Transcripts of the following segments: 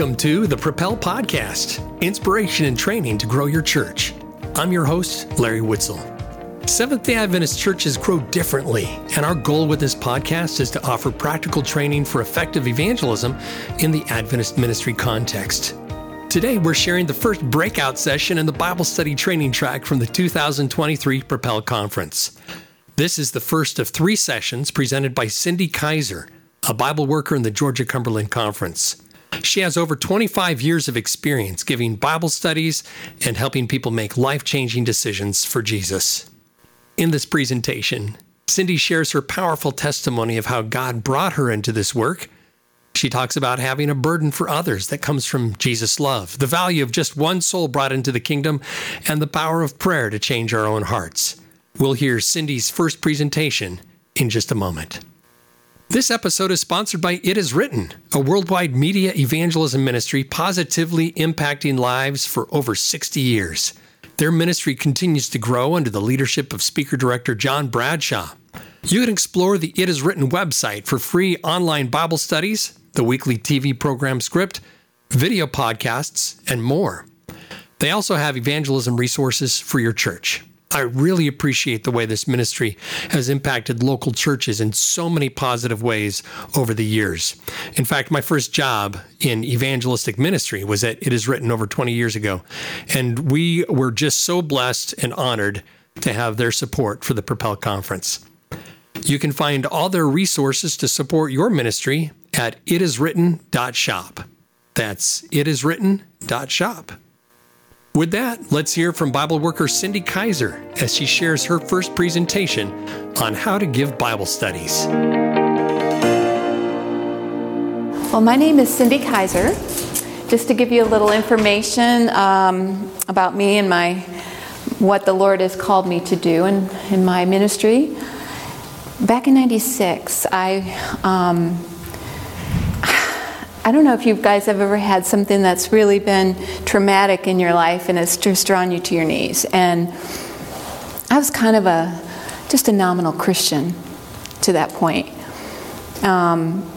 Welcome to the Propel Podcast inspiration and training to grow your church. I'm your host, Larry Witzel. Seventh day Adventist churches grow differently, and our goal with this podcast is to offer practical training for effective evangelism in the Adventist ministry context. Today, we're sharing the first breakout session in the Bible study training track from the 2023 Propel Conference. This is the first of three sessions presented by Cyndi Keiser, a Bible worker in the Georgia Cumberland Conference. She has over 25 years of experience giving Bible studies and helping people make life changing decisions for Jesus. In this presentation, Cyndi shares her powerful testimony of how God brought her into this work. She talks about having a burden for others that comes from Jesus' love, the value of just one soul brought into the kingdom, and the power of prayer to change our own hearts. We'll hear Cyndi's first presentation in just a moment. This episode is sponsored by It Is Written, a worldwide media evangelism ministry positively impacting lives for over 60 years. Their ministry continues to grow under the leadership of Speaker Director John Bradshaw. You can explore the It Is Written website for free online Bible studies, the weekly TV program script, video podcasts, and more. They also have evangelism resources for your church. I really appreciate the way this ministry has impacted local churches in so many positive ways over the years. In fact, my first job in evangelistic ministry was at It Is Written over 20 years ago. And we were just so blessed and honored to have their support for the Propel Conference. You can find all their resources to support your ministry at itiswritten.shop. That's itiswritten.shop. With that, let's hear from Bible worker Cyndi Keiser as she shares her first presentation on how to give Bible studies. Well, my name is Cyndi Keiser. Just to give you a little information um, about me and my what the Lord has called me to do in, in my ministry. Back in '96, I um, I don't know if you guys have ever had something that's really been traumatic in your life and it's just drawn you to your knees. And I was kind of a just a nominal Christian to that point. Um,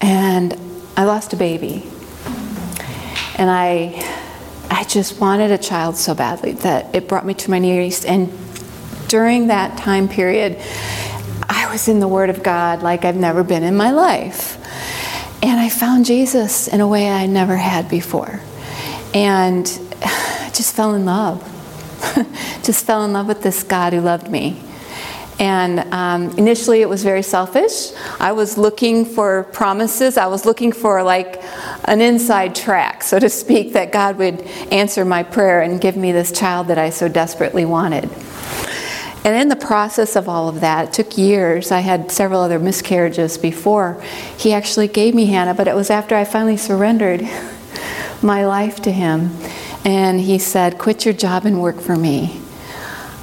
and I lost a baby. And I I just wanted a child so badly that it brought me to my knees. And during that time period, I was in the Word of God like I've never been in my life. And I found Jesus in a way I never had before. And I just fell in love. just fell in love with this God who loved me. And um, initially, it was very selfish. I was looking for promises. I was looking for like an inside track, so to speak, that God would answer my prayer and give me this child that I so desperately wanted. And in the process of all of that, it took years. I had several other miscarriages before he actually gave me Hannah, but it was after I finally surrendered my life to him. And he said, Quit your job and work for me.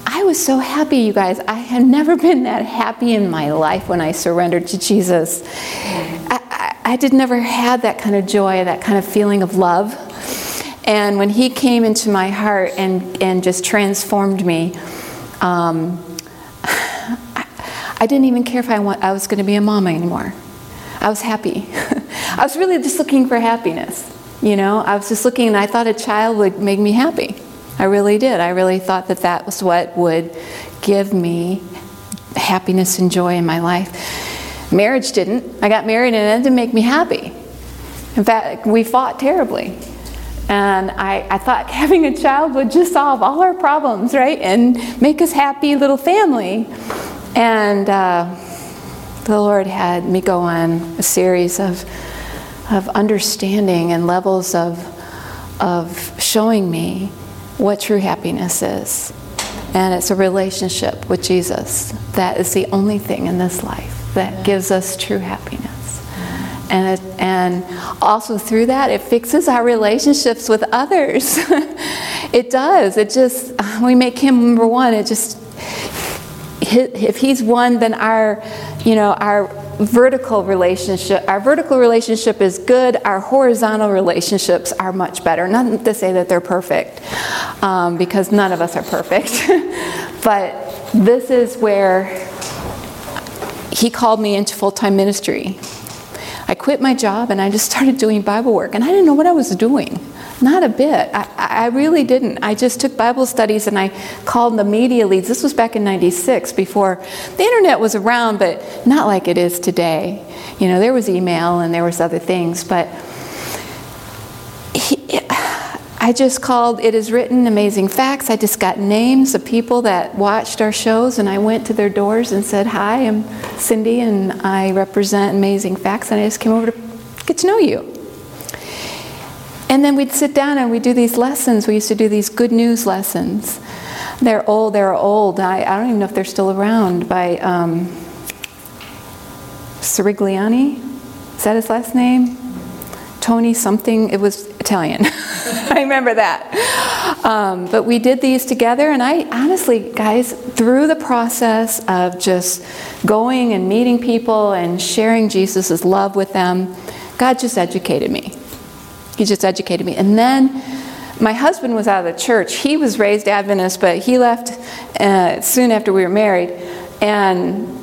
I was so happy, you guys. I had never been that happy in my life when I surrendered to Jesus. I, I, I did never had that kind of joy, that kind of feeling of love. And when he came into my heart and, and just transformed me, um, I, didn't even care if I, want, I was going to be a mom anymore. I was happy. I was really just looking for happiness. You know, I was just looking and I thought a child would make me happy. I really did. I really thought that that was what would give me happiness and joy in my life. Marriage didn't. I got married and it didn't make me happy. In fact, we fought terribly. And I, I thought having a child would just solve all our problems, right? And make us happy little family. And uh, the Lord had me go on a series of, of understanding and levels of, of showing me what true happiness is. And it's a relationship with Jesus. That is the only thing in this life that gives us true happiness. And, it, and also through that, it fixes our relationships with others. it does. It just, we make him number one. It just, if he's one, then our, you know, our vertical relationship, our vertical relationship is good. Our horizontal relationships are much better. Not to say that they're perfect, um, because none of us are perfect. but this is where he called me into full time ministry I quit my job and I just started doing Bible work. And I didn't know what I was doing. Not a bit. I, I really didn't. I just took Bible studies and I called the media leads. This was back in 96 before the internet was around, but not like it is today. You know, there was email and there was other things, but I just called It Is Written Amazing Facts. I just got names of people that watched our shows, and I went to their doors and said, Hi, I'm Cyndi, and I represent Amazing Facts, and I just came over to get to know you. And then we'd sit down and we'd do these lessons. We used to do these good news lessons. They're old, they're old. I, I don't even know if they're still around by um, Sirigliani. Is that his last name? Tony something. It was Italian. I remember that. Um, but we did these together, and I honestly, guys, through the process of just going and meeting people and sharing Jesus' love with them, God just educated me. He just educated me. And then my husband was out of the church. He was raised Adventist, but he left uh, soon after we were married. And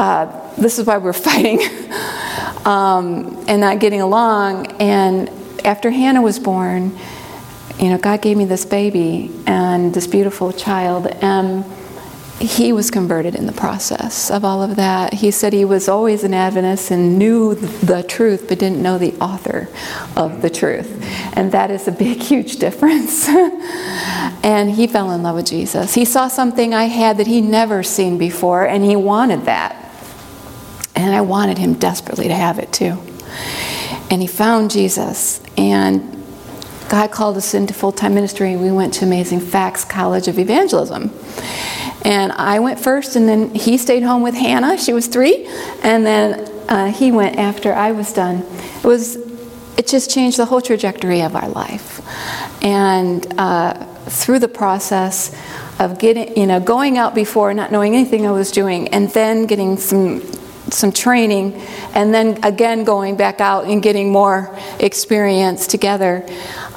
uh, this is why we're fighting um, and not getting along. And after Hannah was born, you know, God gave me this baby and this beautiful child. And he was converted in the process of all of that. He said he was always an Adventist and knew the truth, but didn't know the author of the truth. And that is a big, huge difference. and he fell in love with Jesus. He saw something I had that he never seen before, and he wanted that. And I wanted him desperately to have it too. And he found Jesus. And God called us into full time ministry. We went to Amazing Facts College of Evangelism. And I went first, and then he stayed home with Hannah. She was three. And then uh, he went after I was done. It was, it just changed the whole trajectory of our life. And uh, through the process of getting, you know, going out before, not knowing anything I was doing, and then getting some some training, and then again going back out and getting more experience together.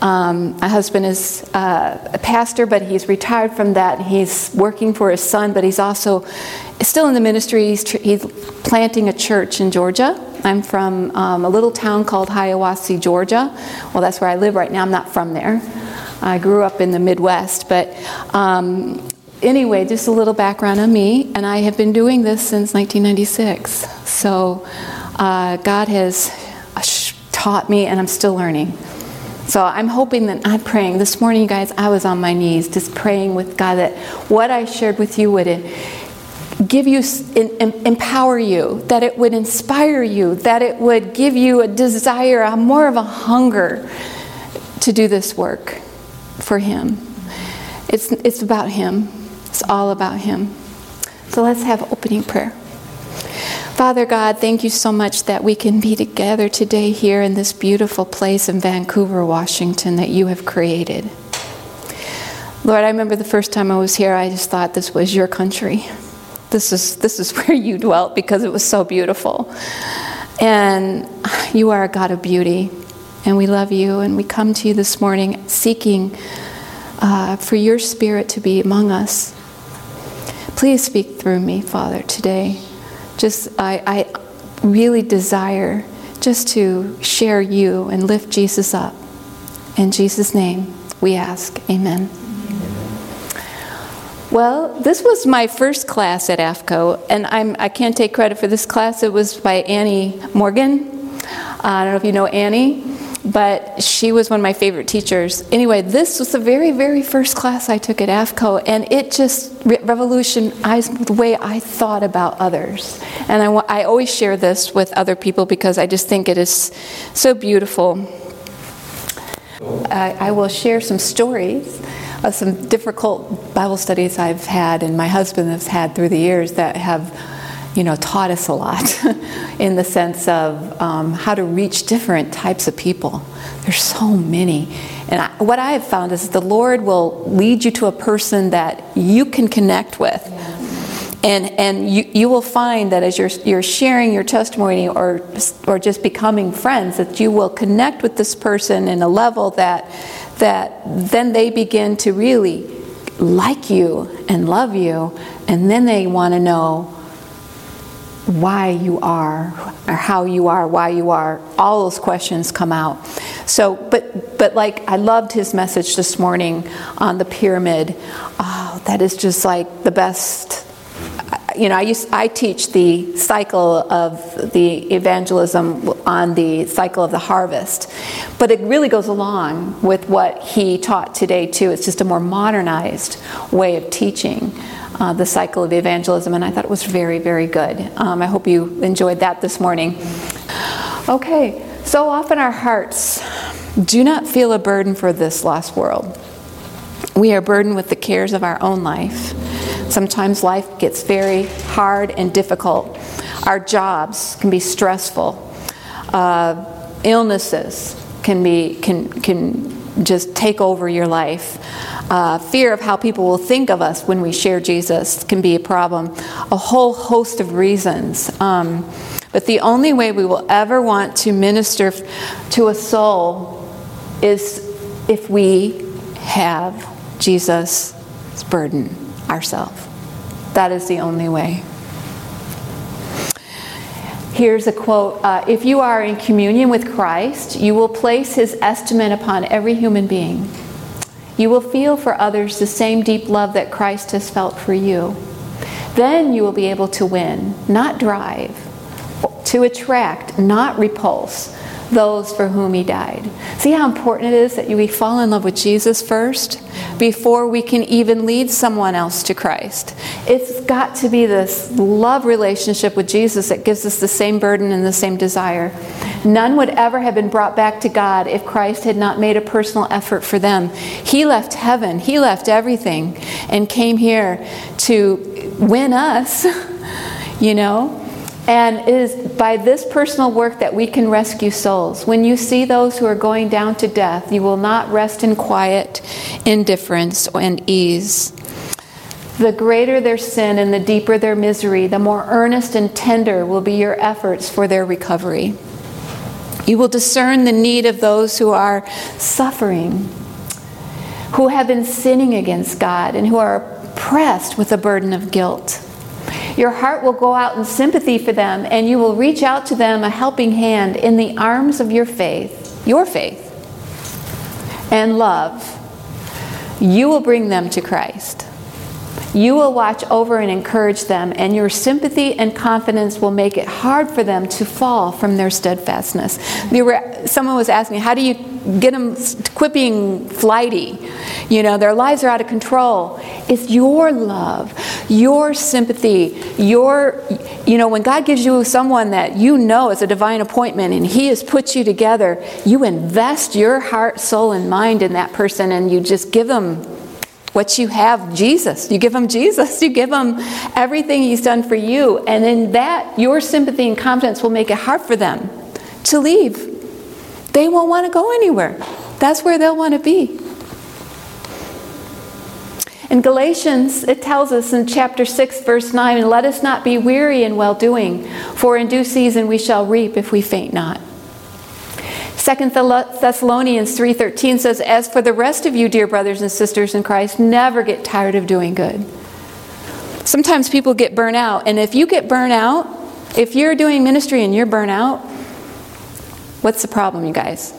Um, my husband is uh, a pastor, but he's retired from that. He's working for his son, but he's also still in the ministry. He's, tr- he's planting a church in Georgia. I'm from um, a little town called Hiawassee, Georgia. Well, that's where I live right now. I'm not from there. I grew up in the Midwest, but um, anyway, just a little background on me, and I have been doing this since 1996. So uh, God has uh, taught me, and I'm still learning. So I'm hoping that I'm praying. This morning, you guys, I was on my knees just praying with God that what I shared with you would give you, empower you, that it would inspire you, that it would give you a desire, a more of a hunger to do this work for Him. It's, it's about Him. It's all about Him. So let's have opening prayer. Father God, thank you so much that we can be together today here in this beautiful place in Vancouver, Washington that you have created. Lord, I remember the first time I was here, I just thought this was your country. This is, this is where you dwelt because it was so beautiful. And you are a God of beauty, and we love you, and we come to you this morning seeking uh, for your spirit to be among us. Please speak through me, Father, today. Just, I, I really desire just to share you and lift Jesus up. In Jesus' name, we ask. Amen. Well, this was my first class at AFCOE, and I'm, I can't take credit for this class. It was by Annie Morgan. Uh, I don't know if you know Annie but she was one of my favorite teachers. Anyway, this was the very, very first class I took at AFCOE, and it just revolutionized the way I thought about others. And I, I always share this with other people because I just think it is so beautiful. I, I will share some stories of some difficult Bible studies I've had, and my husband has had through the years that have you know, taught us a lot in the sense of um, how to reach different types of people. There's so many. And I, what I have found is the Lord will lead you to a person that you can connect with. And, and you, you will find that as you're, you're sharing your testimony or, or just becoming friends, that you will connect with this person in a level that, that then they begin to really like you and love you, and then they want to know why you are or how you are why you are all those questions come out. So but but like i loved his message this morning on the pyramid. Oh that is just like the best you know, I, used, I teach the cycle of the evangelism on the cycle of the harvest, but it really goes along with what he taught today too. It's just a more modernized way of teaching uh, the cycle of evangelism, and I thought it was very, very good. Um, I hope you enjoyed that this morning. Okay, so often our hearts do not feel a burden for this lost world. We are burdened with the cares of our own life. Sometimes life gets very hard and difficult. Our jobs can be stressful. Uh, illnesses can be can can just take over your life. Uh, fear of how people will think of us when we share Jesus can be a problem. A whole host of reasons. Um, but the only way we will ever want to minister to a soul is if we have Jesus' burden ourselves. That is the only way. Here's a quote uh, If you are in communion with Christ, you will place his estimate upon every human being. You will feel for others the same deep love that Christ has felt for you. Then you will be able to win, not drive, to attract, not repulse those for whom he died. See how important it is that we fall in love with Jesus first before we can even lead someone else to Christ. It's got to be this love relationship with Jesus that gives us the same burden and the same desire. None would ever have been brought back to God if Christ had not made a personal effort for them. He left heaven, He left everything, and came here to win us, you know? And it is by this personal work that we can rescue souls. When you see those who are going down to death, you will not rest in quiet, indifference, and ease. The greater their sin and the deeper their misery, the more earnest and tender will be your efforts for their recovery. You will discern the need of those who are suffering, who have been sinning against God, and who are oppressed with a burden of guilt. Your heart will go out in sympathy for them, and you will reach out to them a helping hand in the arms of your faith, your faith, and love. You will bring them to Christ. You will watch over and encourage them, and your sympathy and confidence will make it hard for them to fall from their steadfastness. Were, someone was asking, How do you get them quit being flighty? You know, their lives are out of control. It's your love, your sympathy, your, you know, when God gives you someone that you know is a divine appointment and He has put you together, you invest your heart, soul, and mind in that person, and you just give them what you have Jesus. You give them Jesus. You give them everything He's done for you. And in that, your sympathy and confidence will make it hard for them to leave. They won't want to go anywhere. That's where they'll want to be. In Galatians, it tells us in chapter 6, verse 9, and let us not be weary in well doing, for in due season we shall reap if we faint not. Second Thessalonians 3:13 says, "As for the rest of you, dear brothers and sisters in Christ, never get tired of doing good." Sometimes people get burnt out, and if you get burnt out, if you're doing ministry and you're burnt out, what's the problem, you guys?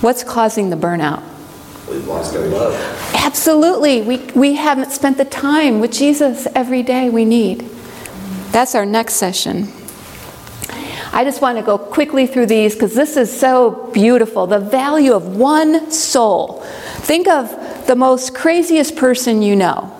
What's causing the burnout? We've lost our love. Absolutely. We, we haven't spent the time with Jesus every day we need. That's our next session. I just want to go quickly through these because this is so beautiful. The value of one soul. Think of the most craziest person you know.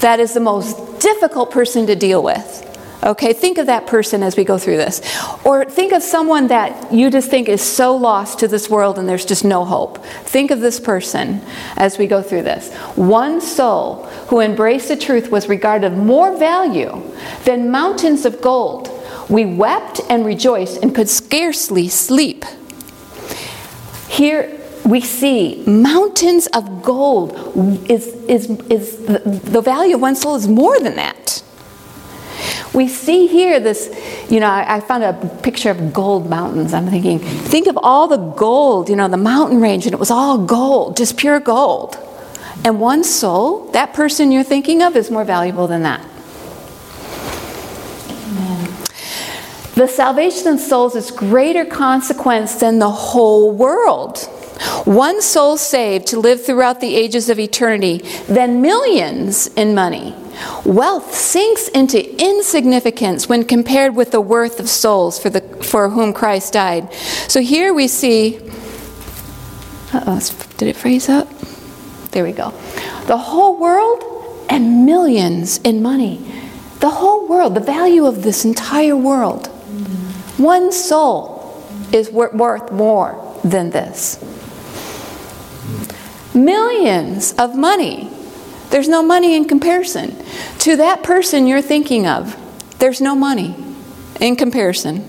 That is the most difficult person to deal with. Okay, think of that person as we go through this. Or think of someone that you just think is so lost to this world and there's just no hope. Think of this person as we go through this. One soul who embraced the truth was regarded more value than mountains of gold we wept and rejoiced and could scarcely sleep. Here we see mountains of gold is, is, is the, the value of one soul is more than that. We see here this, you know, I, I, found a picture of gold mountains. I'm thinking, think of all the gold, you know, the mountain range, and it was all gold, just pure gold. And one soul, that person you're thinking of, is more valuable than that. The salvation of souls is greater consequence than the whole world. One soul saved to live throughout the ages of eternity than millions in money. Wealth sinks into insignificance when compared with the worth of souls for, the, for whom Christ died. So here we see. oh, did it freeze up? There we go. The whole world and millions in money. The whole world, the value of this entire world. One soul is worth more than this. Millions of money. There's no money in comparison. To that person you're thinking of, there's no money in comparison.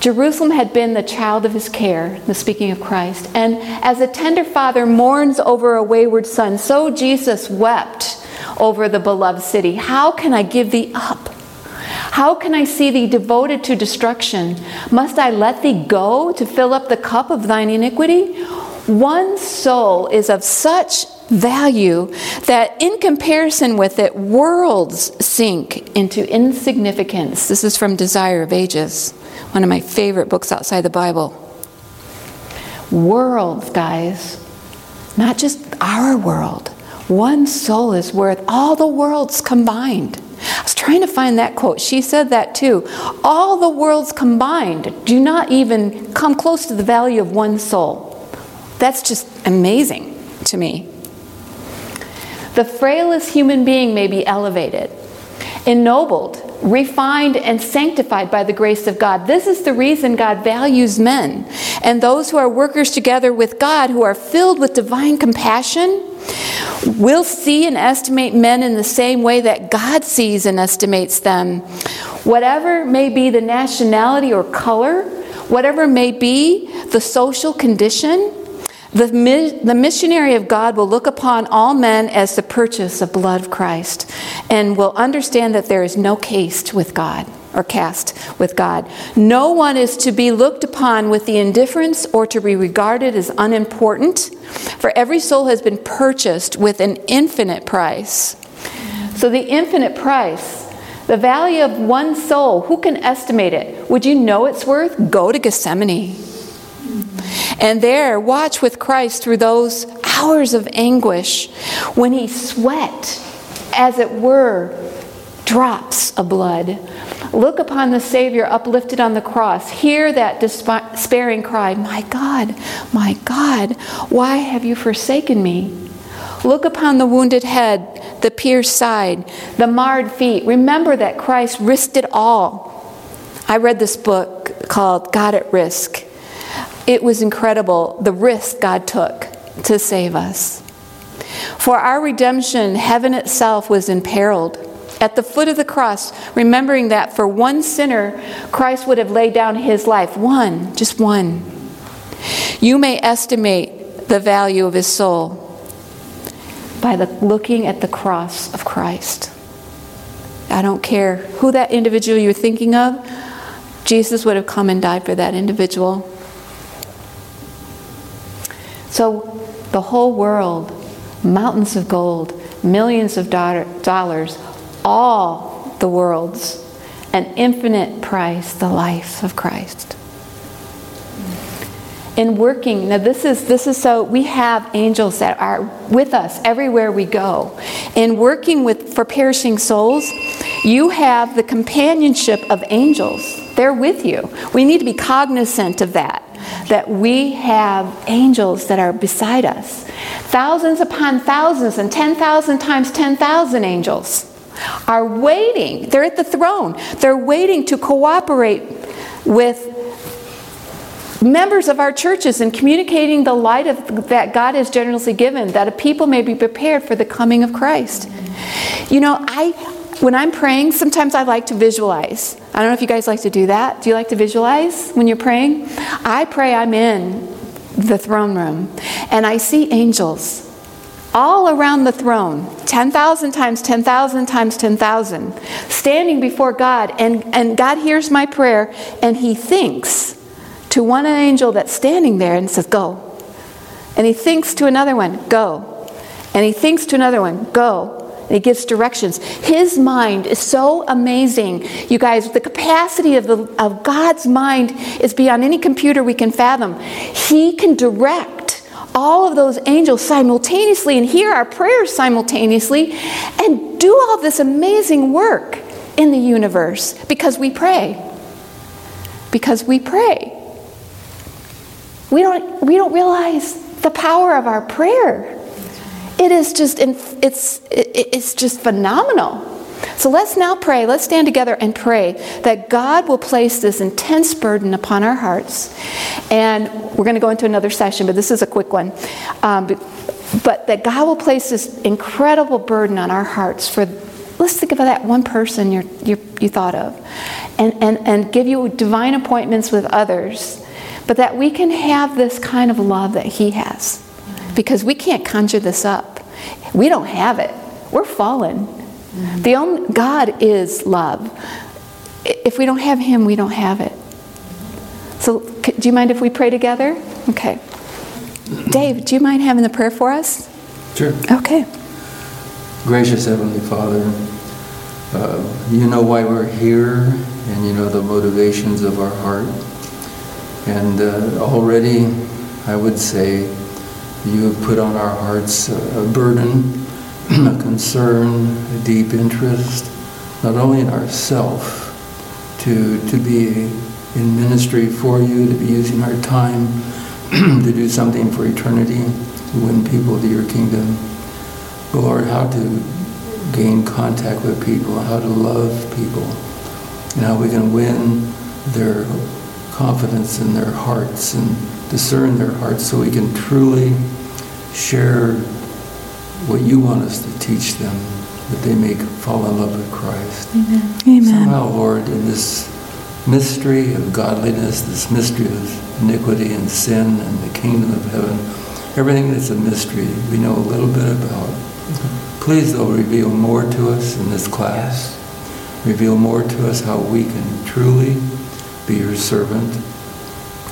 Jerusalem had been the child of his care, the speaking of Christ. And as a tender father mourns over a wayward son, so Jesus wept over the beloved city. How can I give thee up? How can I see thee devoted to destruction? Must I let thee go to fill up the cup of thine iniquity? One soul is of such value that in comparison with it, worlds sink into insignificance. This is from Desire of Ages, one of my favorite books outside the Bible. Worlds, guys, not just our world. One soul is worth all the worlds combined. I was trying to find that quote. She said that too. All the worlds combined do not even come close to the value of one soul. That's just amazing to me. The frailest human being may be elevated, ennobled, refined, and sanctified by the grace of God. This is the reason God values men and those who are workers together with God, who are filled with divine compassion. Will see and estimate men in the same way that God sees and estimates them. Whatever may be the nationality or color, whatever may be the social condition, the, the missionary of God will look upon all men as the purchase of blood of Christ and will understand that there is no caste with God or caste with God. No one is to be looked upon with the indifference or to be regarded as unimportant, for every soul has been purchased with an infinite price. So, the infinite price, the value of one soul, who can estimate it? Would you know its worth? Go to Gethsemane. And there, watch with Christ through those hours of anguish when he sweat, as it were, drops of blood. Look upon the Savior uplifted on the cross. Hear that despairing cry, My God, my God, why have you forsaken me? Look upon the wounded head, the pierced side, the marred feet. Remember that Christ risked it all. I read this book called God at Risk. It was incredible the risk God took to save us. For our redemption, heaven itself was imperiled. At the foot of the cross, remembering that for one sinner, Christ would have laid down his life. One, just one. You may estimate the value of his soul by the, looking at the cross of Christ. I don't care who that individual you're thinking of, Jesus would have come and died for that individual. So the whole world, mountains of gold, millions of dollars, all the world's, an infinite price, the life of Christ. In working, now this is this is so we have angels that are with us everywhere we go. In working with for perishing souls, you have the companionship of angels. They're with you. We need to be cognizant of that that we have angels that are beside us. Thousands upon thousands and 10,000 times 10,000 angels are waiting. They're at the throne. They're waiting to cooperate with members of our churches in communicating the light of, that God has generously given, that a people may be prepared for the coming of Christ. You know, I when I'm praying, sometimes I like to visualize. I don't know if you guys like to do that. Do you like to visualize when you're praying? I pray I'm in the throne room and I see angels all around the throne 10,000 times 10,000 times 10,000 standing before God and, and God hears my prayer and he thinks to one angel that's standing there and says go and he thinks to another one go and he thinks to another one go He gives directions. His mind is so amazing. You guys, the capacity of, the, of God's mind is beyond any computer we can fathom. He can direct all of those angels simultaneously and hear our prayers simultaneously and do all this amazing work in the universe because we pray. Because we pray. We don't, we don't realize the power of our prayer. It is just, it's, it's just phenomenal. So let's now pray. Let's stand together and pray that God will place this intense burden upon our hearts. And we're going to go into another session, but this is a quick one. Um, but, but that God will place this incredible burden on our hearts for let's think of that one person you you thought of and, and, and give you divine appointments with others but that we can have this kind of love that he has because we can't conjure this up. We don't have it. We're fallen. Mm-hmm. the only god is love. If we don't have him we don't have it. So do you mind if we pray together? Okay. Dave do you mind having the prayer for us? Sure. Okay. Gracious Heavenly Father, uh, you know why we're here and you know the motivations of our heart. And uh, already, I would say, you have put on our hearts a, burden, a concern, a deep interest, not only in ourself, to, to be in ministry for you, to be using our time to do something for eternity, to win people to your kingdom. But Lord, how to gain contact with people, how to love people, and how we can win their confidence in their hearts and discern their hearts so we can truly share what you want us to teach them, that they may fall in love with Christ. Amen. Amen. Somehow, Lord, in this mystery of godliness, this mystery of iniquity and sin and the kingdom of heaven, everything that's a mystery we know a little bit about. Please, though, reveal more to us in this class. Reveal more to us how we can truly be your servant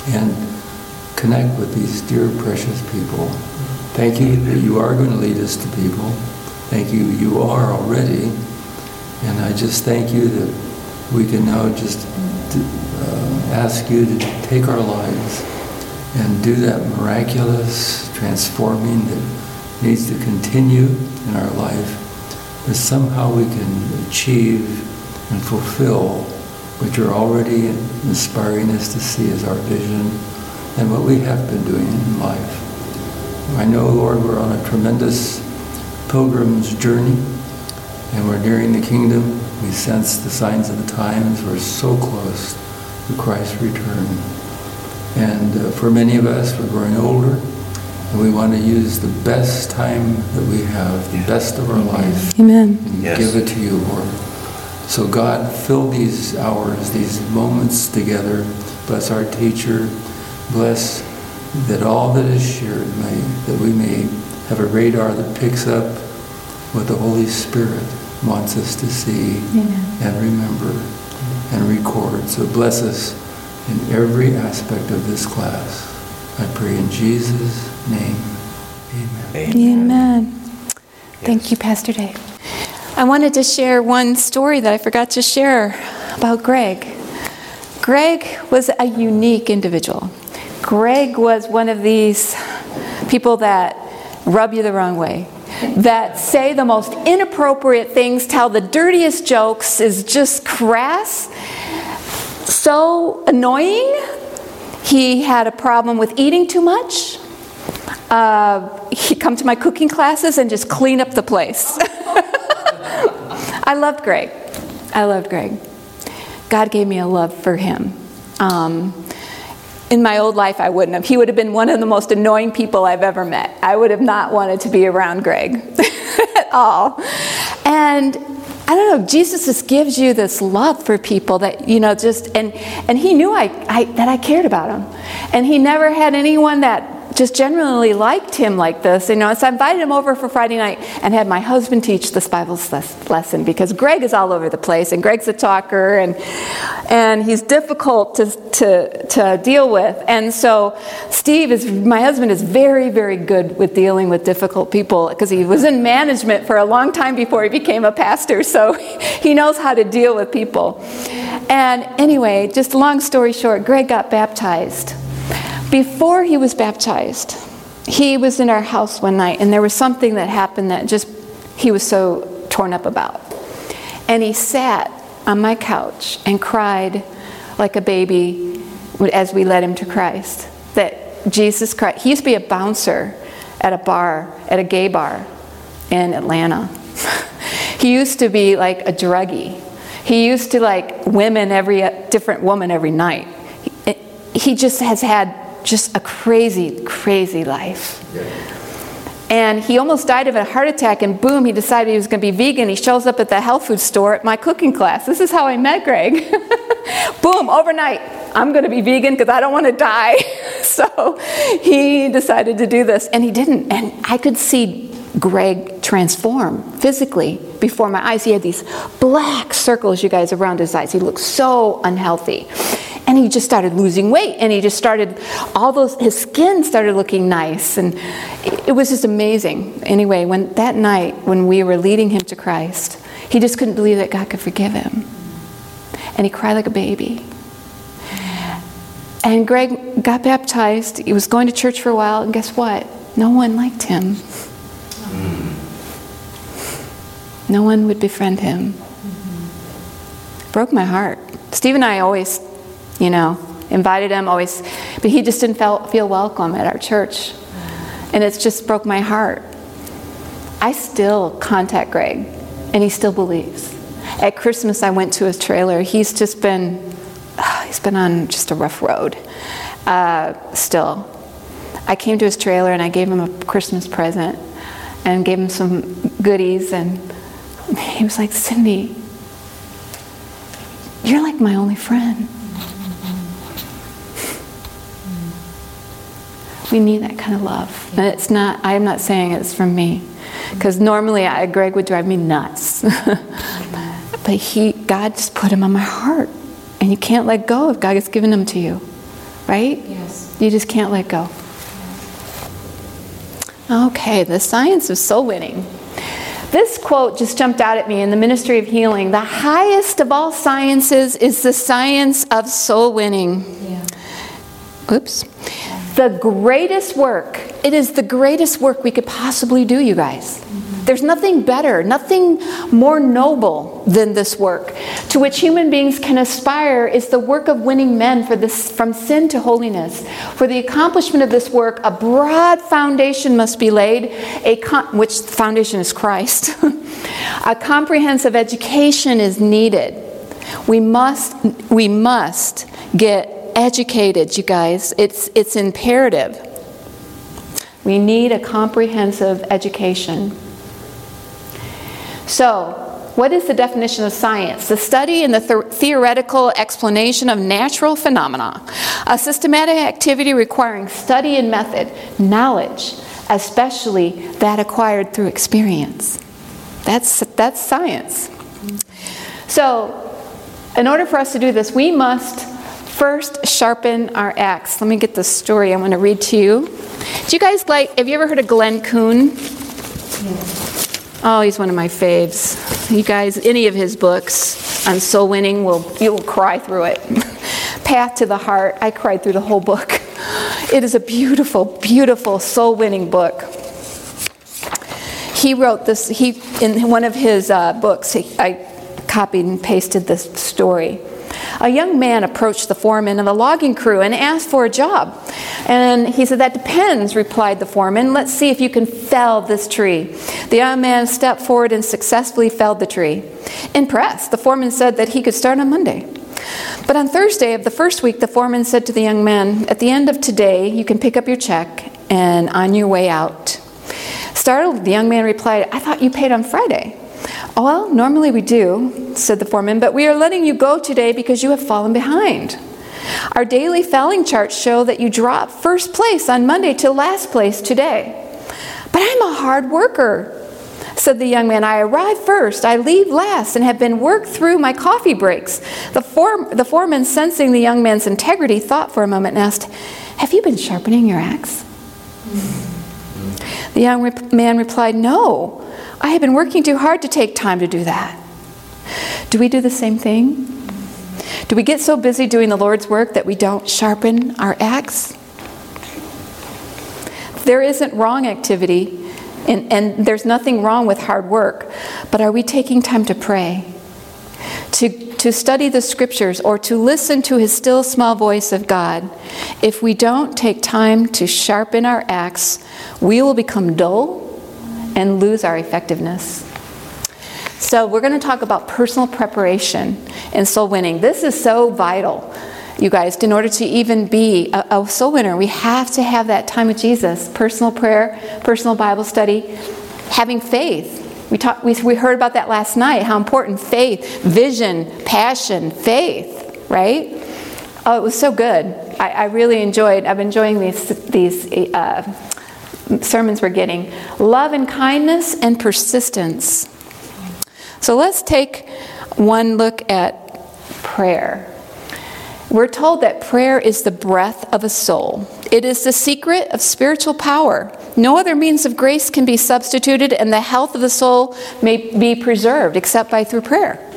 and connect with these dear, precious people. Thank you that you are going to lead us to people. Thank you, you are already. And I just thank you that we can now just uh, ask you to take our lives and do that miraculous transforming that needs to continue in our life, that somehow we can achieve and fulfill what you're already inspiring us to see as our vision and what we have been doing in life. I know, Lord, we're on a tremendous pilgrim's journey and we're nearing the kingdom. We sense the signs of the times. We're so close to Christ's return. And uh, for many of us, we're growing older. And we want to use the best time that we have, the best of our life. Amen. And yes. give it to you, Lord. So God, fill these hours, these moments together. Bless our teacher. Bless that all that is shared may, that we may have a radar that picks up what the Holy Spirit wants us to see Amen. and remember and record. So bless us in every aspect of this class. I pray in Jesus' name. Amen. Amen. Amen. Yes. Thank you, Pastor Dave. I wanted to share one story that I forgot to share about Greg. Greg was a unique individual. Greg was one of these people that rub you the wrong way, that say the most inappropriate things, tell the dirtiest jokes, is just crass, so annoying he had a problem with eating too much. Uh, he'd come to my cooking classes and just clean up the place. I loved Greg. I loved Greg. God gave me a love for him. Um, in my old life, I wouldn't have. He would have been one of the most annoying people I've ever met. I would have not wanted to be around Greg at all. And I don't know, Jesus just gives you this love for people that, you know, just, and, and he knew I, I, that I cared about him. And he never had anyone that just generally liked him like this. You know, so I invited him over for Friday night and had my husband teach this Bible lesson because Greg is all over the place and Greg's a talker and and he's difficult to to to deal with. And so Steve is my husband is very very good with dealing with difficult people because he was in management for a long time before he became a pastor. So he knows how to deal with people. And anyway, just long story short, Greg got baptized before he was baptized, he was in our house one night, and there was something that happened that just he was so torn up about. And he sat on my couch and cried like a baby as we led him to Christ. That Jesus Christ, he used to be a bouncer at a bar, at a gay bar in Atlanta. he used to be like a druggie. He used to like women every different woman every night. He just has had just a crazy, crazy life. And he almost died of a heart attack, and boom, he decided he was going to be vegan. He shows up at the health food store at my cooking class. This is how I met Greg. boom, overnight, I'm going to be vegan because I don't want to die. so he decided to do this, and he didn't. And I could see Greg transform physically before my eyes. He had these black circles, you guys, around his eyes. He looked so unhealthy. And he just started losing weight and he just started all those his skin started looking nice. And it, was just amazing. Anyway when that night when we were leading him to christ he just couldn't believe that god could forgive him. And he cried like a baby. And greg got baptized. He was going to church for a while and guess what? No one liked him no one would befriend him broke my heart steve and i always you know, invited him always, but he just didn't feel, feel welcome at our church. And it's just broke my heart. I still contact Greg, and he still believes. At Christmas, I went to his trailer. He's just been, he's been on just a rough road. Uh, still, I came to his trailer and I gave him a Christmas present and gave him some goodies, and he was like, "Cyndi, you're like my only friend." We need that kind of love. And it's not, I'm not saying it's from me. Because normally I, Greg would drive me nuts. but he, God just put him on my heart. And you can't let go if God has given him to you. Right? Yes. You just can't let go. Okay, the science of soul winning. This quote just jumped out at me in the ministry of healing. The highest of all sciences is the science of soul winning. Yeah. Oops the greatest work. It is the greatest work we could possibly do, you guys. There's nothing better, nothing more noble than this work. To which human beings can aspire is the work of winning men for this, from sin to holiness. For the accomplishment of this work, a broad foundation must be laid, a which foundation is Christ. a comprehensive education is needed. We must, we must get educated, you guys. It's, it's imperative. We need a comprehensive education. So, what is the definition of science? The study and the th- theoretical explanation of natural phenomena, a systematic activity requiring study and method, knowledge, especially that acquired through experience. That's, that's science. So, in order for us to do this, we must First, sharpen our axe. Let me get the story I want to read to you. Do you guys like, have you ever heard of Glenn Coon? Oh, he's one of my faves. You guys, any of his books on soul winning will you will cry through it. Path to the Heart. I cried through the whole book. It is a beautiful, beautiful soul winning book. He wrote this. He in one of his uh, books. He, I copied and pasted this story a young man approached the foreman of the logging crew and asked for a job. And he said, That depends, replied the foreman. Let's see if you can fell this tree. The young man stepped forward and successfully felled the tree. Impressed, the foreman said that he could start on Monday. But on Thursday of the first week, the foreman said to the young man, At the end of today, you can pick up your check and on your way out. Startled, the young man replied, I thought you paid on Friday. Oh, well, normally we do, said the foreman, but we are letting you go today because you have fallen behind. Our daily failing charts show that you drop first place on Monday to last place today. But I'm a hard worker, said the young man. I arrive first, I leave last, and have been worked through my coffee breaks. The, form, the foreman, sensing the young man's integrity, thought for a moment and asked, Have you been sharpening your axe? The young man replied, No, I have been working too hard to take time to do that. Do we do the same thing? Do we get so busy doing the Lord's work that we don't sharpen our axe? There isn't wrong activity, and, and there's nothing wrong with hard work, but are we taking time to pray? To, to study the scriptures or to listen to his still small voice of God. If we don't take time to sharpen our axe, we will become dull and lose our effectiveness. So, we're going to talk about personal preparation and soul winning. This is so vital, you guys. In order to even be a, a soul winner, we have to have that time with Jesus personal prayer, personal Bible study, having faith. We, talk, we, we heard about that last night how important faith, vision, passion, faith, right? Oh, it was so good. I, I really enjoyed, I'm enjoying these, these uh, sermons we're getting. Love and kindness and persistence. So let's take one look at prayer. We're told that prayer is the breath of a soul. It is the secret of spiritual power. No other means of grace can be substituted, and the health of the soul may be preserved except by through prayer.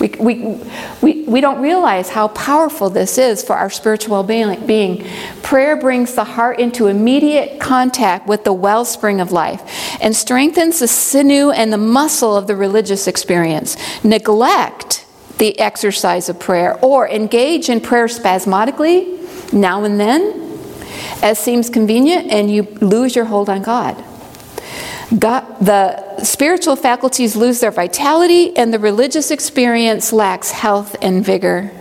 We, we, we, we don't realize how powerful this is for our spiritual being. Prayer brings the heart into immediate contact with the wellspring of life and strengthens the sinew and the muscle of the religious experience. Neglect the exercise of prayer or engage in prayer spasmodically now and then as seems convenient and you lose your hold on God. God, the spiritual faculties lose their vitality, and the religious experience lacks health and vigor.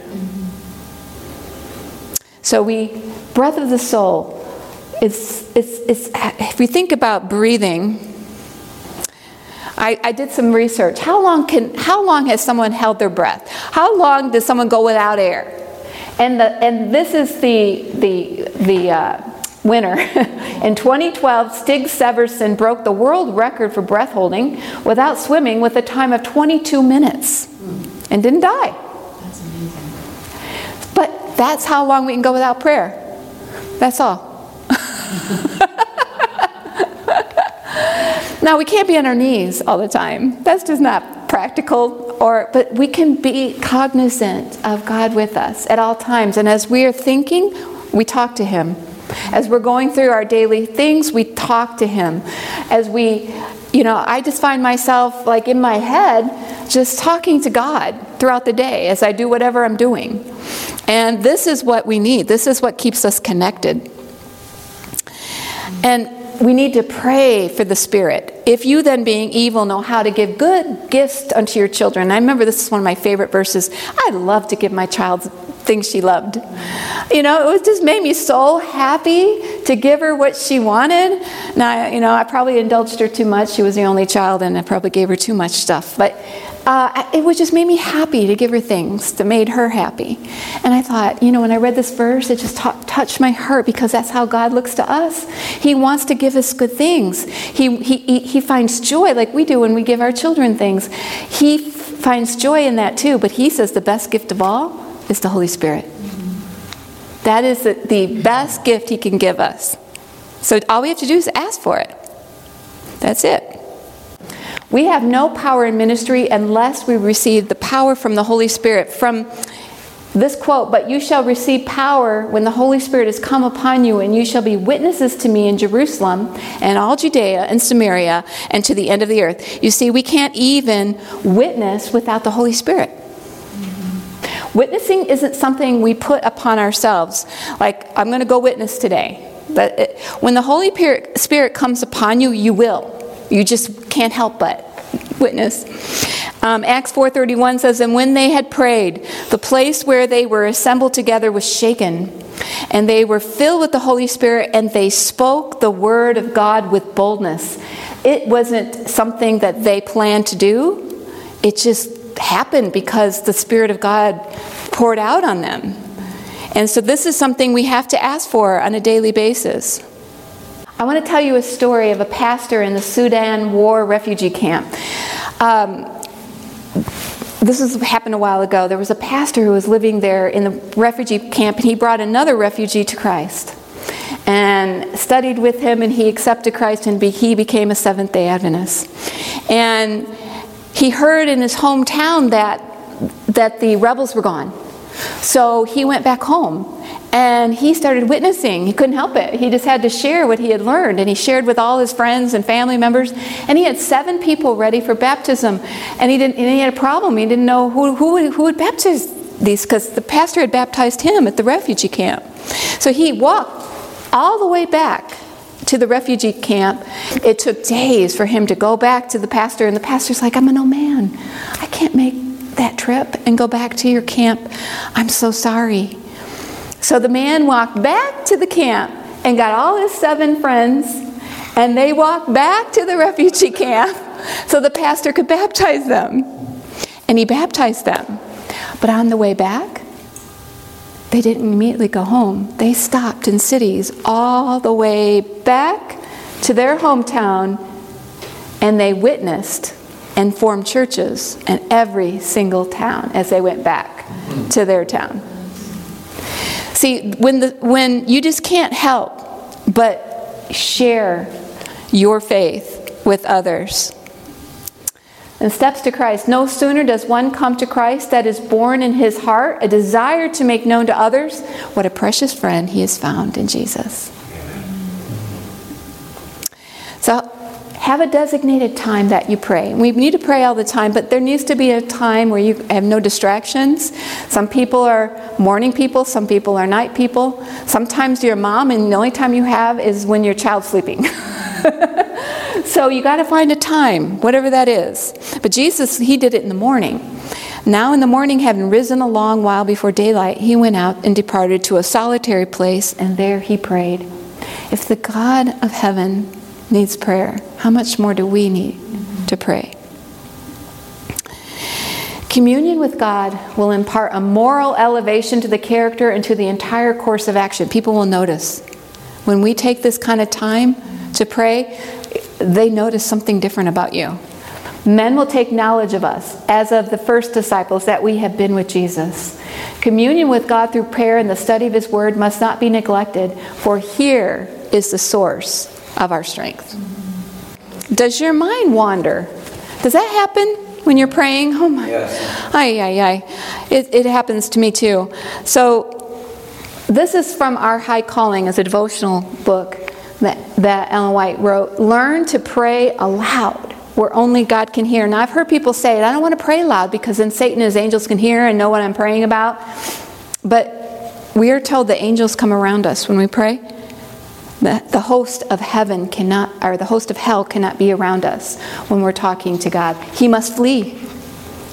So, we, breath of the soul, it's, it's, it's, if we think about breathing, I, I, did some research. How long, can, how long has someone held their breath? How long does someone go without air? And, the, and this is the, the, the uh, winner. In 2012, Stig Severson broke the world record for breath holding without swimming with a time of 22 minutes and didn't die. That's amazing. But that's how long we can go without prayer. That's all. now, we can't be on our knees all the time. That's just not practical or but we can be cognizant of God with us at all times and as we are thinking we talk to him as we're going through our daily things, we talk to Him. As we, you know, I just find myself like in my head just talking to God throughout the day as I do whatever I'm doing. And this is what we need, this is what keeps us connected. And we need to pray for the Spirit. If you then, being evil, know how to give good gifts unto your children. I remember this is one of my favorite verses. I love to give my child things she loved. You know, it was just made me so happy to give her what she wanted. Now, you know, I probably indulged her too much. She was the only child, and I probably gave her too much stuff. But uh, it would just made me happy to give her things that made her happy. And I thought, you know, when I read this verse, it just t- touched my heart because that's how God looks to us. He wants to give us good things. He, he, he finds joy like we do when we give our children things. He finds joy in that too, but He says the best gift of all is the Holy Spirit. That is the, the best gift He can give us. So all we have to do is ask for it. That's it. We have no power in ministry unless we receive the power from the Holy Spirit. From this quote, but you shall receive power when the Holy Spirit has come upon you, and you shall be witnesses to me in Jerusalem and all Judea and Samaria and to the end of the earth. You see, we can't even witness without the Holy Spirit. Witnessing isn't something we put upon ourselves, like, I'm going to go witness today. But it, when the Holy Spirit comes upon you, you will. You just can't help but witness. Um, Acts 4:31 says, "And when they had prayed, the place where they were assembled together was shaken, and they were filled with the Holy Spirit, and they spoke the word of God with boldness." It wasn't something that they planned to do. It just happened because the Spirit of God poured out on them. And so this is something we have to ask for on a daily basis. I want to tell you a story of a pastor in the Sudan war refugee camp. Um, this has happened a while ago. There was a pastor who was living there in the refugee camp, and he brought another refugee to Christ and studied with him, and he accepted Christ, and he became a Seventh day Adventist. And he heard in his hometown that, that the rebels were gone. So he went back home and he started witnessing. He couldn't help it. He just had to share what he had learned. And he shared with all his friends and family members. And he had seven people ready for baptism. And he, didn't, and he had a problem. He didn't know who, who, would, who would baptize these because the pastor had baptized him at the refugee camp. So he walked all the way back to the refugee camp. It took days for him to go back to the pastor. And the pastor's like, I'm an old man. I can't make that trip and go back to your camp. I'm so sorry. So the man walked back to the camp and got all his seven friends, and they walked back to the refugee camp so the pastor could baptize them. And he baptized them. But on the way back, they didn't immediately go home. They stopped in cities all the way back to their hometown and they witnessed and formed churches in every single town as they went back to their town. See, when, the, when you just can't help but share your faith with others. And steps to Christ. No sooner does one come to Christ that is born in his heart a desire to make known to others what a precious friend he has found in Jesus. So have a designated time that you pray. We need to pray all the time, but there needs to be a time where you have no distractions. Some people are morning people, some people are night people. Sometimes you're a mom, and the only time you have is when your child's sleeping. so you got to find a time, whatever that is. But Jesus, he did it in the morning. Now, in the morning, having risen a long while before daylight, he went out and departed to a solitary place, and there he prayed. If the God of heaven needs prayer, how much more do we need to pray? Communion with God will impart a moral elevation to the character and to the entire course of action. People will notice. When we take this kind of time to pray, they notice something different about you. Men will take knowledge of us, as of the first disciples, that we have been with Jesus. Communion with God through prayer and the study of His Word must not be neglected, for here is the source of our strength. Does your mind wander? Does that happen when you're praying? Oh my. Yes. Ay, ay, ay. It, it happens to me too. So, this is from Our High Calling as a devotional book that, that Ellen White wrote. Learn to pray aloud where only God can hear. Now, I've heard people say, it I don't want to pray loud because then Satan and his angels can hear and know what I'm praying about. But we are told the angels come around us when we pray. The, the host of heaven cannot, or the host of hell cannot be around us when we're talking to God. He must flee.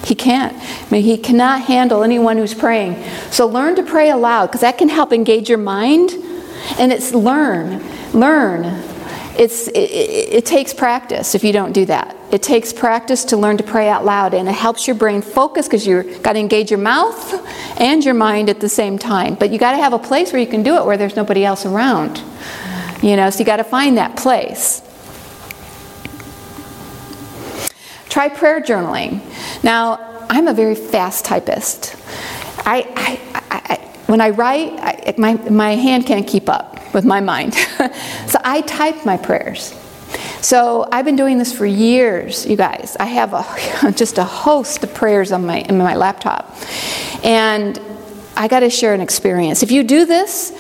He can't. I mean, he cannot handle anyone who's praying. So learn to pray aloud because that can help engage your mind. And it's learn, learn. It's, it, it, it takes practice if you don't do that. It takes practice to learn to pray out loud, and it helps your brain focus because you've got to engage your mouth and your mind at the same time. But you got to have a place where you can do it where there's nobody else around. You know, so you got to find that place. Try prayer journaling. Now, I'm a very fast typist. I, I, when I write, my, my hand can't keep up with my mind. so I type my prayers. So I've been doing this for years, you guys. I have a, just a host of prayers on my, in my laptop. And I got to share an experience. If you do this,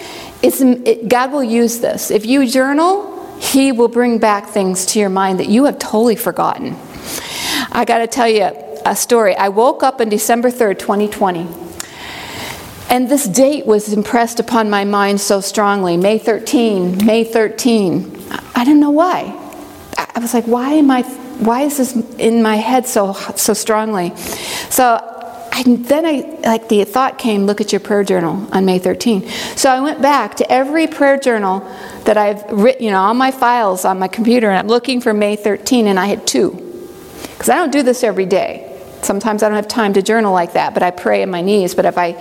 it, God will use this. If you journal, He will bring back things to your mind that you have totally forgotten. I got to tell you a story. I woke up on December 3rd, 2020. And this date was impressed upon my mind so strongly May 13, May 13. I didn't know why. I was like, why am I, why is this in my head so, so strongly? So I, then I, like the thought came, look at your prayer journal on May 13. So I went back to every prayer journal that I've written, you know, all my files on my computer, and I'm looking for May 13, and I had two. Because I don't do this every day. Sometimes I don't have time to journal like that, but I pray on my knees. But if I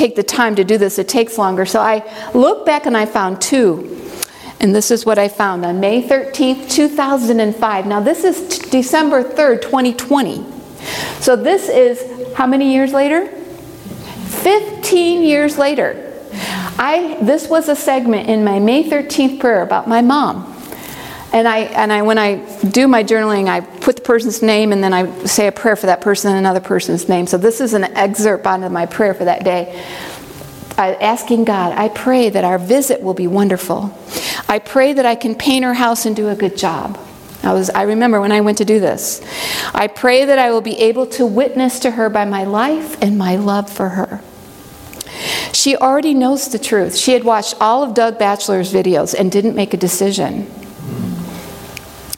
take the time to do this, it takes longer. So I look back and I found two. And this is what I found on May 13th, 2005. Now, this is t- December 3rd, 2020. So, this is how many years later? 15 years later. I, this was a segment in my May 13th prayer about my mom. And I, and I, when I do my journaling, I put the person's name and then I say a prayer for that person and another person's name. So this is an excerpt out of my prayer for that day. I, asking God, I pray that our visit will be wonderful. I pray that I can paint her house and do a good job. I, was, I remember when I went to do this. I pray that I will be able to witness to her by my life and my love for her. She already knows the truth. She had watched all of Doug Batchelor's videos and didn't make a decision.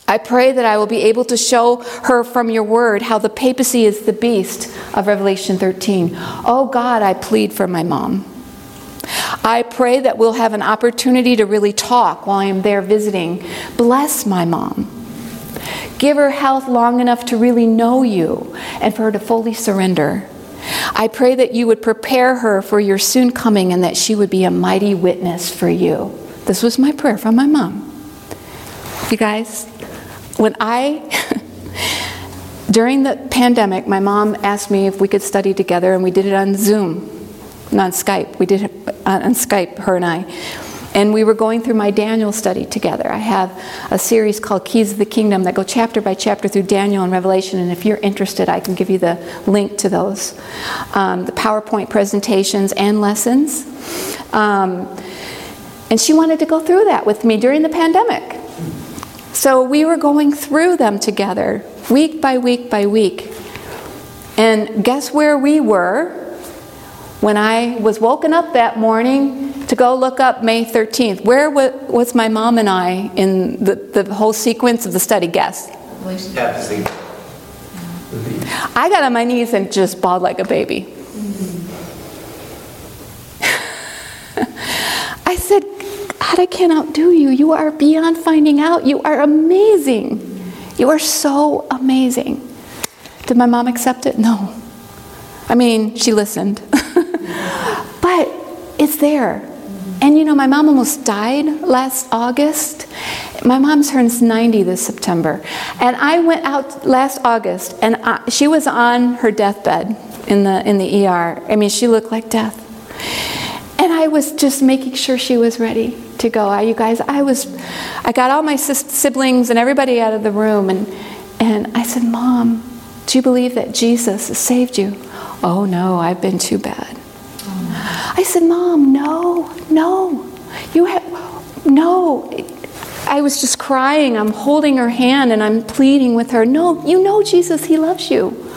I pray that I will be able to show her from your word how the papacy is the beast of Revelation 13. Oh God, I plead for my mom. I pray that we'll have an opportunity to really talk while I'm there visiting. Bless my mom. Give her health long enough to really know you and for her to fully surrender. I pray that you would prepare her for your soon coming and that she would be a mighty witness for you. This was my prayer from my mom. You guys, when I, during the pandemic, my mom asked me if we could study together, and we did it on Zoom, not on Skype. We did it on Skype, her and I. And we were going through my Daniel study together. I have a series called Keys of the Kingdom that go chapter by chapter through Daniel and Revelation. And if you're interested, I can give you the link to those um, the PowerPoint presentations and lessons. Um, and she wanted to go through that with me during the pandemic. So we were going through them together, week by week by week. And guess where we were when I was woken up that morning to go look up May 13th? Where was my mom and I in the, the whole sequence of the study? Guess. I got on my knees and just bawled like a baby. I said, God, I can't outdo you. You are beyond finding out. You are amazing. You are so amazing. Did my mom accept it? No. I mean, she listened. but it's there. And you know, my mom almost died last August. My mom turns 90 this September. And I went out last August and I, she was on her deathbed in the, in the ER. I mean, she looked like death. And I was just making sure she was ready to go. I, you guys, I was, I got all my siblings and everybody out of the room, and and I said, "Mom, do you believe that Jesus has saved you?" Oh no, I've been too bad. I said, "Mom, no, no, you have no." I was just crying. I'm holding her hand and I'm pleading with her. No, you know Jesus, He loves you.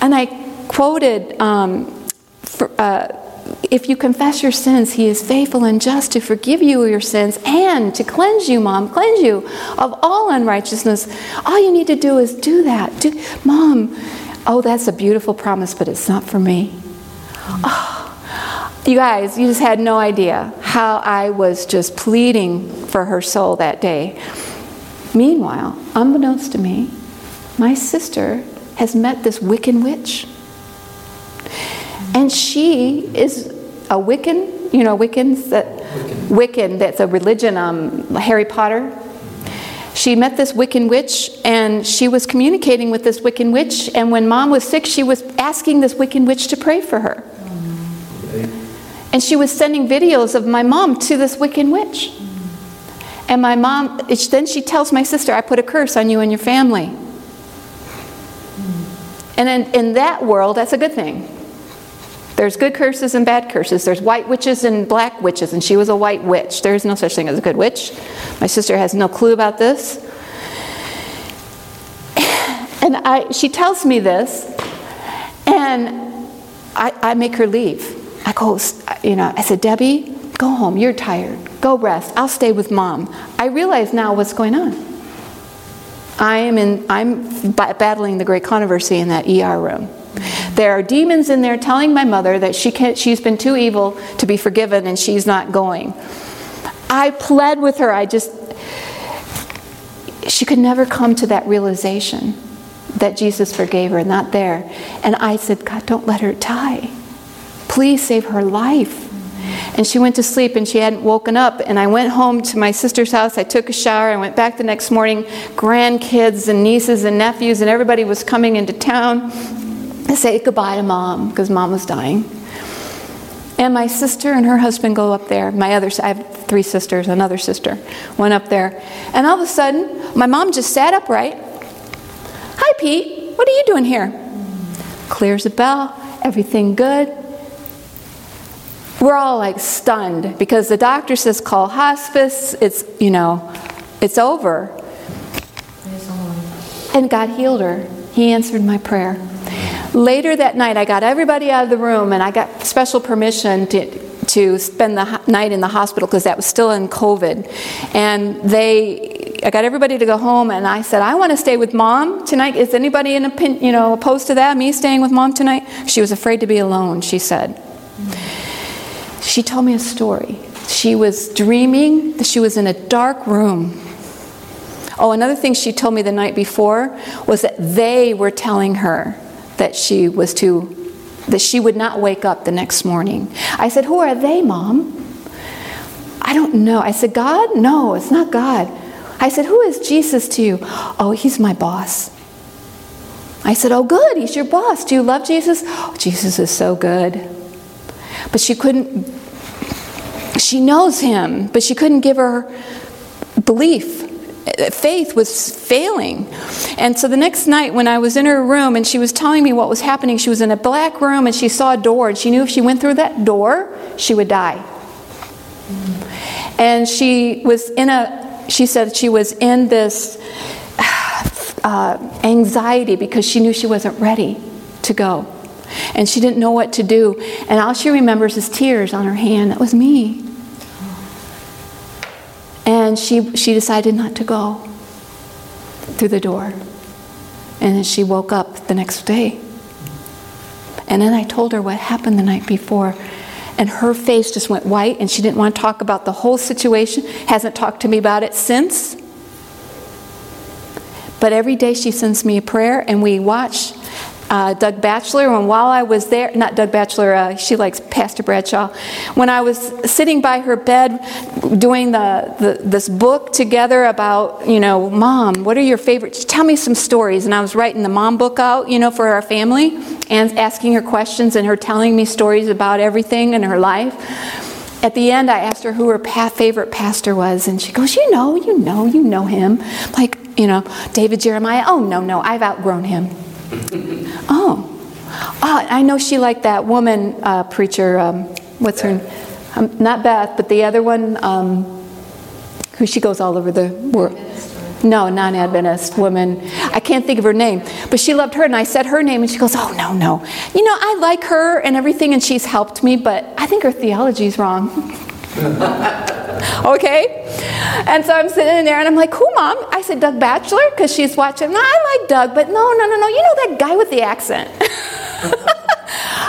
And I quoted. Um, for, uh, if you confess your sins, He is faithful and just to forgive you your sins and to cleanse you, Mom, cleanse you of all unrighteousness. All you need to do is do that. Do, Mom, oh, that's a beautiful promise, but it's not for me. Oh, you guys, you just had no idea how I was just pleading for her soul that day. Meanwhile, unbeknownst to me, my sister has met this Wiccan witch. And she is a Wiccan, you know, Wiccans that Wiccan, Wiccan that's a religion, um, Harry Potter. She met this Wiccan witch and she was communicating with this Wiccan witch. And when mom was sick, she was asking this Wiccan witch to pray for her. And she was sending videos of my mom to this Wiccan witch. And my mom, then she tells my sister, I put a curse on you and your family. And in, in that world, that's a good thing. There's good curses and bad curses. There's white witches and black witches, and she was a white witch. There is no such thing as a good witch. My sister has no clue about this. And I, she tells me this, and I, I make her leave. I go, you know, I said, Debbie, go home. You're tired. Go rest. I'll stay with mom. I realize now what's going on. I am in, I'm battling the great controversy in that ER room. There are demons in there telling my mother that she can't, she's been too evil to be forgiven and she's not going. I pled with her. I just, she could never come to that realization that Jesus forgave her, not there. And I said, God, don't let her die. Please save her life. And she went to sleep and she hadn't woken up. And I went home to my sister's house. I took a shower. I went back the next morning. Grandkids and nieces and nephews and everybody was coming into town say goodbye to mom because mom was dying. And my sister and her husband go up there. My other, I have three sisters, another sister went up there. And all of a sudden, my mom just sat upright. Hi, Pete. What are you doing here? Clears the bell. Everything good. We're all like stunned because the doctor says call hospice. It's, you know, it's over. And God healed her. He answered my prayer. Later that night, I got everybody out of the room and I got special permission to, to spend the night in the hospital because that was still in COVID. And they, I got everybody to go home and I said, I want to stay with mom tonight. Is anybody in a, you know, opposed to that, me staying with mom tonight? She was afraid to be alone, she said. She told me a story. She was dreaming that she was in a dark room. Oh, another thing she told me the night before was that they were telling her that she was to that she would not wake up the next morning. I said, "Who are they, mom?" I don't know. I said, "God? No, it's not God." I said, "Who is Jesus to you?" "Oh, he's my boss." I said, "Oh, good. He's your boss. Do you love Jesus?" Oh, Jesus is so good. But she couldn't she knows him, but she couldn't give her belief faith was failing. And so the next night, when I was in her room and she was telling me what was happening, she was in a black room and she saw a door, and she knew if she went through that door, she would die. And she was in a, she said she was in this uh, anxiety because she knew she wasn't ready to go. And she didn't know what to do. And all she remembers is tears on her hand. That was me. And she, she decided not to go through the door. And then she woke up the next day. And then I told her what happened the night before. And her face just went white, and she didn't want to talk about the whole situation. Hasn't talked to me about it since. But every day she sends me a prayer, and we watch uh, Doug Batchelor. And while I was there, not Doug Batchelor, uh, she likes Pastor Bradshaw. When I was sitting by her bed doing the, the, this book together about, you know, mom, what are your favorites? Tell me some stories. And I was writing the mom book out, you know, for our family and asking her questions and her telling me stories about everything in her life. At the end, I asked her who her pa- favorite pastor was, and she goes, You know, you know, you know him. Like, you know, David Jeremiah. Oh, no, no, I've outgrown him. Oh. Oh, I know she liked that woman uh, preacher. Um, what's her name? Um, not Beth, but the other one, um, who she goes all over the world. No, non Adventist woman. I can't think of her name. But she loved her, and I said her name, and she goes, Oh, no, no. You know, I like her and everything, and she's helped me, but I think her theology is wrong. okay? And so I'm sitting in there and I'm like, who, mom? I said, Doug Batchelor, because she's watching. No, I like Doug, but no, no, no, no. You know that guy with the accent.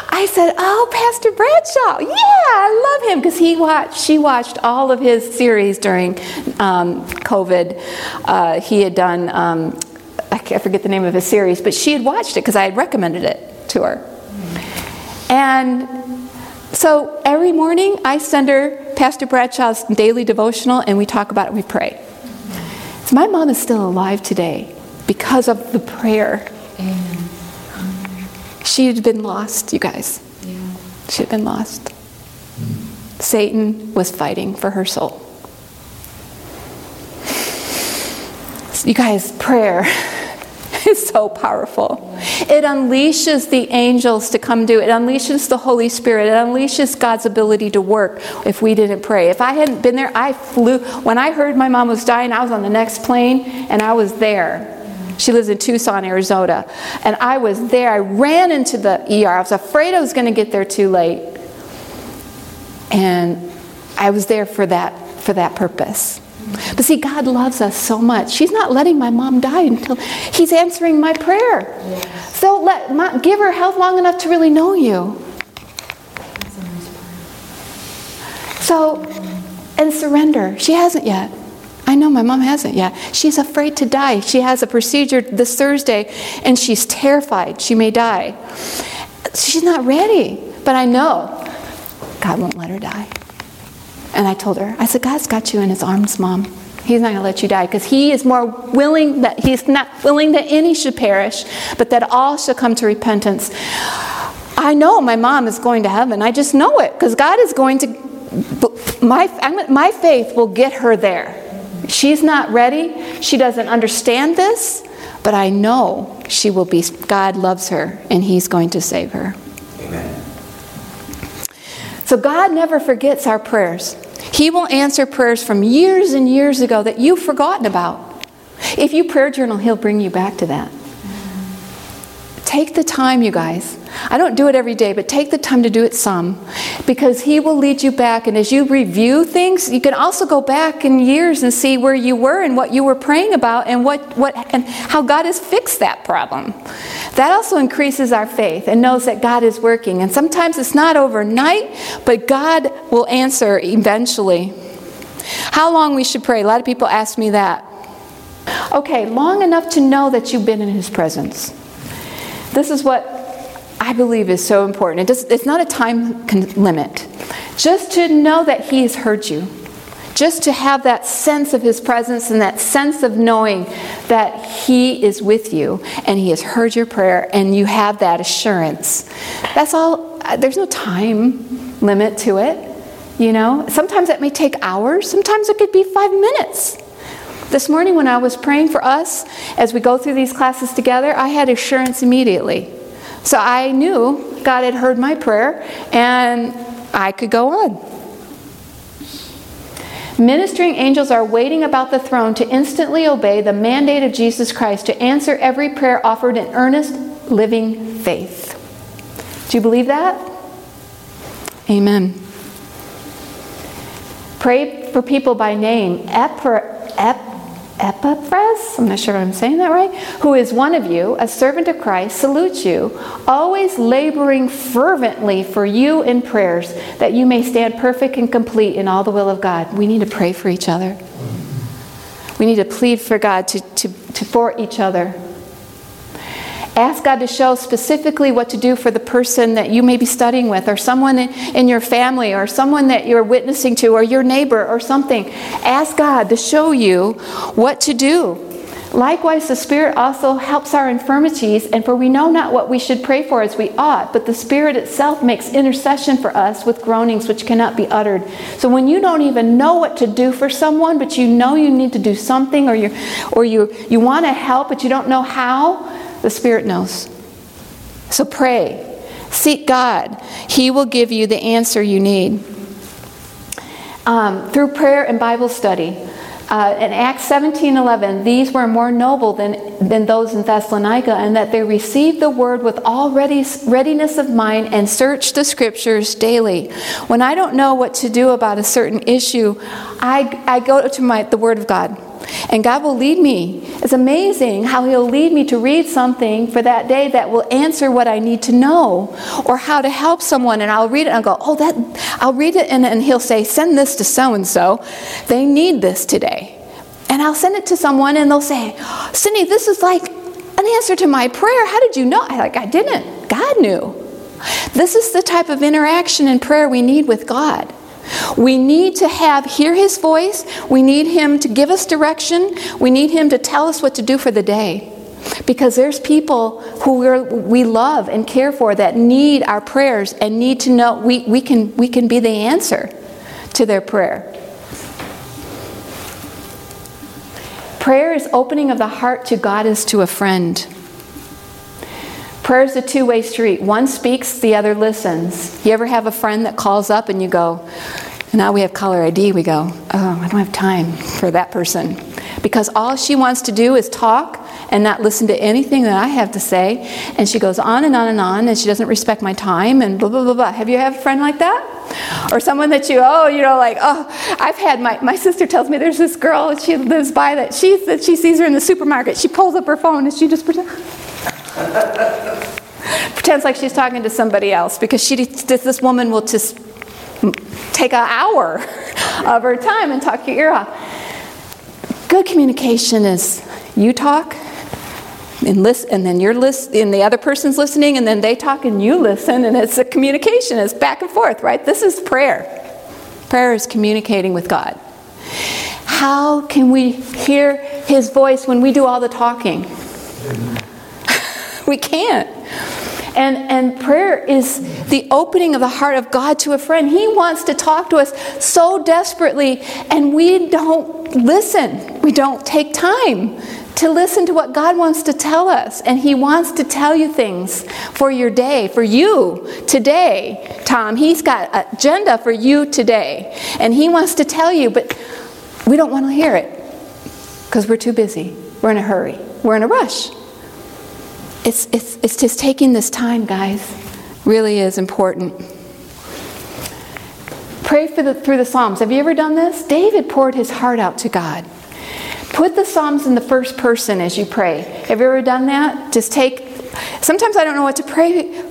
I said, "Oh, Pastor Bradshaw, yeah, I love him because he watched. She watched all of his series during um, COVID. Uh, he had done. Um, I forget the name of his series, but she had watched it because I had recommended it to her. And so every morning I send her Pastor Bradshaw's daily devotional and we talk about it, we pray. So my mom is still alive today because of the prayer. Amen. She had been lost, you guys. Yeah. She had been lost. Satan was fighting for her soul. You guys, prayer is so powerful. It unleashes the angels to come do it. It unleashes the Holy Spirit. It unleashes God's ability to work if we didn't pray. If I hadn't been there, I flew. When I heard my mom was dying, I was on the next plane and I was there. She lives in Tucson, Arizona. And I was there. I ran into the ER. I was afraid I was going to get there too late. And I was there for that for that purpose. But see, God loves us so much. She's not letting my mom die until He's answering my prayer. Yes. So let my, give her health long enough to really know you. So, and surrender. She hasn't yet. I know my mom hasn't yet. She's afraid to die. She has a procedure this Thursday and she's terrified she may die. She's not ready. But I know God won't let her die. And I told her, I said, God's got you in his arms, Mom. He's not going to let you die because he is more willing that he's not willing that any should perish, but that all should come to repentance. I know my mom is going to heaven. I just know it because God is going to, my, my faith will get her there. She's not ready. She doesn't understand this, but I know she will be. God loves her and He's going to save her. Amen. So God never forgets our prayers. He will answer prayers from years and years ago that you've forgotten about. If you prayer journal, He'll bring you back to that. Take the time, you guys. I don't do it every day, but take the time to do it some because He will lead you back. And as you review things, you can also go back in years and see where you were and what you were praying about and, what, what, and how God has fixed that problem. That also increases our faith and knows that God is working. And sometimes it's not overnight, but God will answer eventually. How long we should pray? A lot of people ask me that. Okay, long enough to know that you've been in His presence. This is what I believe is so important. It does, it's not a time limit. Just to know that He has heard you. Just to have that sense of His presence and that sense of knowing that He is with you and He has heard your prayer and you have that assurance. That's all. Uh, there's no time limit to it. You know, sometimes it may take hours, sometimes it could be five minutes. This morning, when I was praying for us as we go through these classes together, I had assurance immediately. So I knew God had heard my prayer and I could go on. Ministering angels are waiting about the throne to instantly obey the mandate of Jesus Christ to answer every prayer offered in earnest, living faith. Do you believe that? Amen. Pray for people by name. Ep- ep- Epaphras, I'm not sure I'm saying that right, who is one of you, a servant of Christ, salutes you, always laboring fervently for you in prayers, that you may stand perfect and complete in all the will of God. We need to pray for each other. We need to plead for God to, to, to for each other. Ask God to show specifically what to do for the person that you may be studying with, or someone in your family, or someone that you're witnessing to, or your neighbor, or something. Ask God to show you what to do. Likewise, the Spirit also helps our infirmities, and for we know not what we should pray for as we ought, but the Spirit itself makes intercession for us with groanings which cannot be uttered. So when you don't even know what to do for someone, but you know you need to do something, or you or you you want to help, but you don't know how, the Spirit knows. So pray. Seek God. He will give you the answer you need. Um, through prayer and Bible study. Uh, in Acts 17 11, these were more noble than, than those in Thessalonica, and that they received the word with all ready, readiness of mind and searched the scriptures daily. When I don't know what to do about a certain issue, I, I go to my, the word of God. And God will lead me. It's amazing how He'll lead me to read something for that day that will answer what I need to know or how to help someone. And I'll read it and I'll go, oh, that, I'll read it and, and He'll say, send this to so and so. They need this today. And I'll send it to someone and they'll say, Cyndi, this is like an answer to my prayer. How did you know? I like, I didn't. God knew. This is the type of interaction and prayer we need with God. We need to have hear his voice. We need him to give us direction. We need him to tell us what to do for the day. Because there's people who we we love and care for that need our prayers and need to know we, we, can, we can be the answer to their prayer. Prayer is opening of the heart to God as to a friend. Prayer is a two way street. One speaks, the other listens. You ever have a friend that calls up and you go, now we have caller ID, we go, oh, I don't have time for that person. Because all she wants to do is talk and not listen to anything that I have to say. And she goes on and on and on, and she doesn't respect my time, and blah, blah, blah, blah. Have you had a friend like that? Or someone that you, oh, you know, like, oh, I've had my, my sister tells me there's this girl, she lives by that, she, that she sees her in the supermarket. She pulls up her phone and she just pretends. pretends like she's talking to somebody else because she this woman will just take an hour of her time and talk your ear off. Good communication is you talk, and listen, and then you're list, and the other person's listening, and then they talk and you listen, and it's a communication. It's back and forth, right? This is prayer. Prayer is communicating with God. How can we hear His voice when we do all the talking? We can't. And, and prayer is the opening of the heart of God to a friend. He wants to talk to us so desperately, and we don't listen. We don't take time to listen to what God wants to tell us. And He wants to tell you things for your day, for you today, Tom. He's got an agenda for you today. And He wants to tell you, but we don't want to hear it because we're too busy. We're in a hurry. We're in a rush. It's, it's, it's just taking this time, guys. Really is important. Pray for the, through the Psalms. Have you ever done this? David poured his heart out to God. Put the Psalms in the first person as you pray. Have you ever done that? Just take, sometimes I don't know what to pray,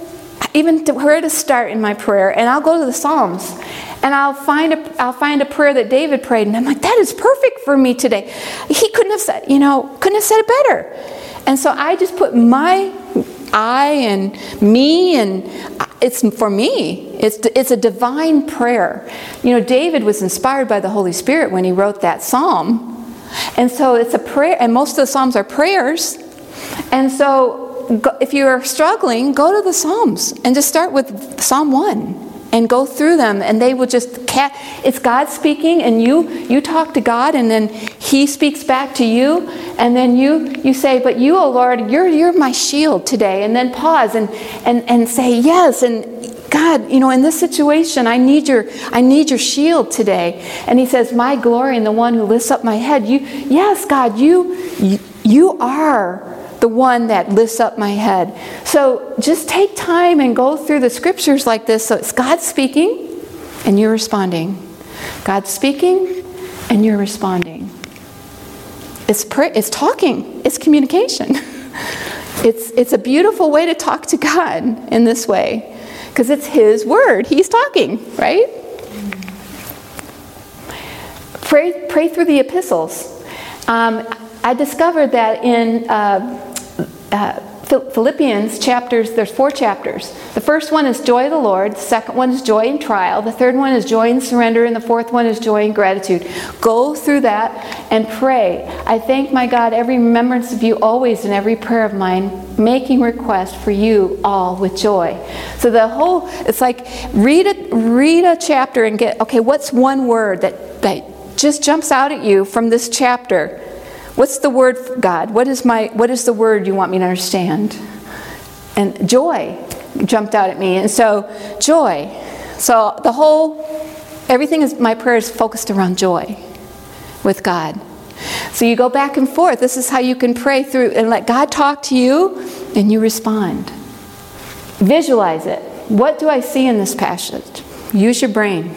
even to where to start in my prayer, and I'll go to the Psalms and I'll find a I'll find a prayer that David prayed, and I'm like, that is perfect for me today. He couldn't have said, you know, couldn't have said it better. And so I just put my I and me, and it's for me. It's it's a divine prayer. You know, David was inspired by the Holy Spirit when he wrote that psalm. And so it's a prayer, and most of the Psalms are prayers. And so if you are struggling, go to the Psalms and just start with Psalm 1 and go through them and they will just it's god speaking and you you talk to god and then he speaks back to you and then you you say but you oh lord you're you're my shield today and then pause and and and say yes and God, you know, in this situation, I need your, I need your shield today. And he says, My glory and the one who lifts up my head. You, yes, God, you, you, you are the one that lifts up my head. So just take time and go through the scriptures like this. So it's God speaking and you're responding. God speaking and you're responding. It's, it's talking, it's communication. it's, it's a beautiful way to talk to God in this way because it's His word. He's talking, right? Pray, pray through the epistles. Um, I discovered that in uh, uh, Philippians chapters, there's four chapters. The first one is joy of the Lord, the second one is joy in trial, the third one is joy in surrender, and the fourth one is joy in gratitude. Go through that and pray. I thank my God every remembrance of you always in every prayer of mine, making request for you all with joy. So the whole it's like read a read a chapter and get okay, what's one word that, that just jumps out at you from this chapter? What's the word God? What is my what is the word you want me to understand? And joy jumped out at me. And so joy. So the whole everything is my prayer is focused around joy with God. So you go back and forth. This is how you can pray through and let God talk to you and you respond. Visualize it. What do I see in this passage? Use your brain.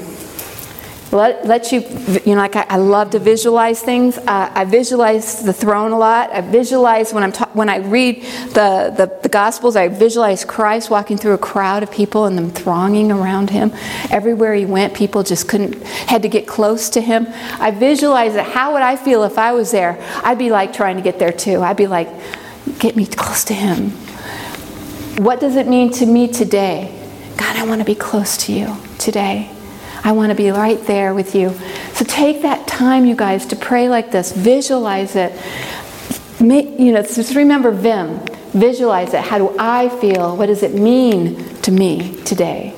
Let, let you, you know, like I, I love to visualize things. Uh, I visualize the throne a lot. I visualize when I'm ta- when I read the, the, the Gospels, I visualize Christ walking through a crowd of people and them thronging around him. Everywhere he went, people just couldn't, had to get close to him. I visualize it. How would I feel if I was there? I'd be like trying to get there too. I'd be like, get me close to him. What does it mean to me today? God, I want to be close to you today. I want to be right there with you. So take that time, you guys, to pray like this. Visualize it. Make, you know, just remember Vim. Visualize it. How do I feel? What does it mean to me today?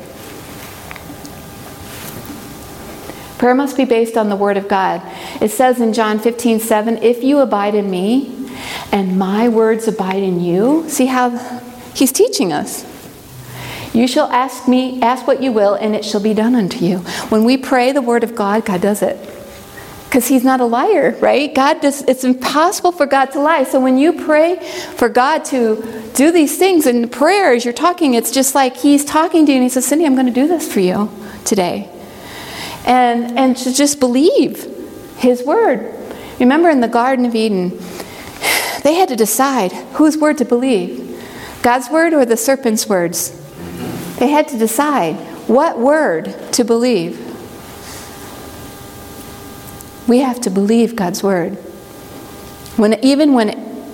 Prayer must be based on the Word of God. It says in John 15, 7, if you abide in me and my words abide in you, see how he's teaching us. You shall ask me, ask what you will, and it shall be done unto you. When we pray the word of God, God does it. Because he's not a liar, right? God does it's impossible for God to lie. So when you pray for God to do these things in prayer as you're talking, it's just like he's talking to you and he says, Cyndi, I'm going to do this for you today. And and to just believe his word. Remember in the Garden of Eden, they had to decide whose word to believe. God's word or the serpent's words? They had to decide what word to believe. We have to believe God's word. When even when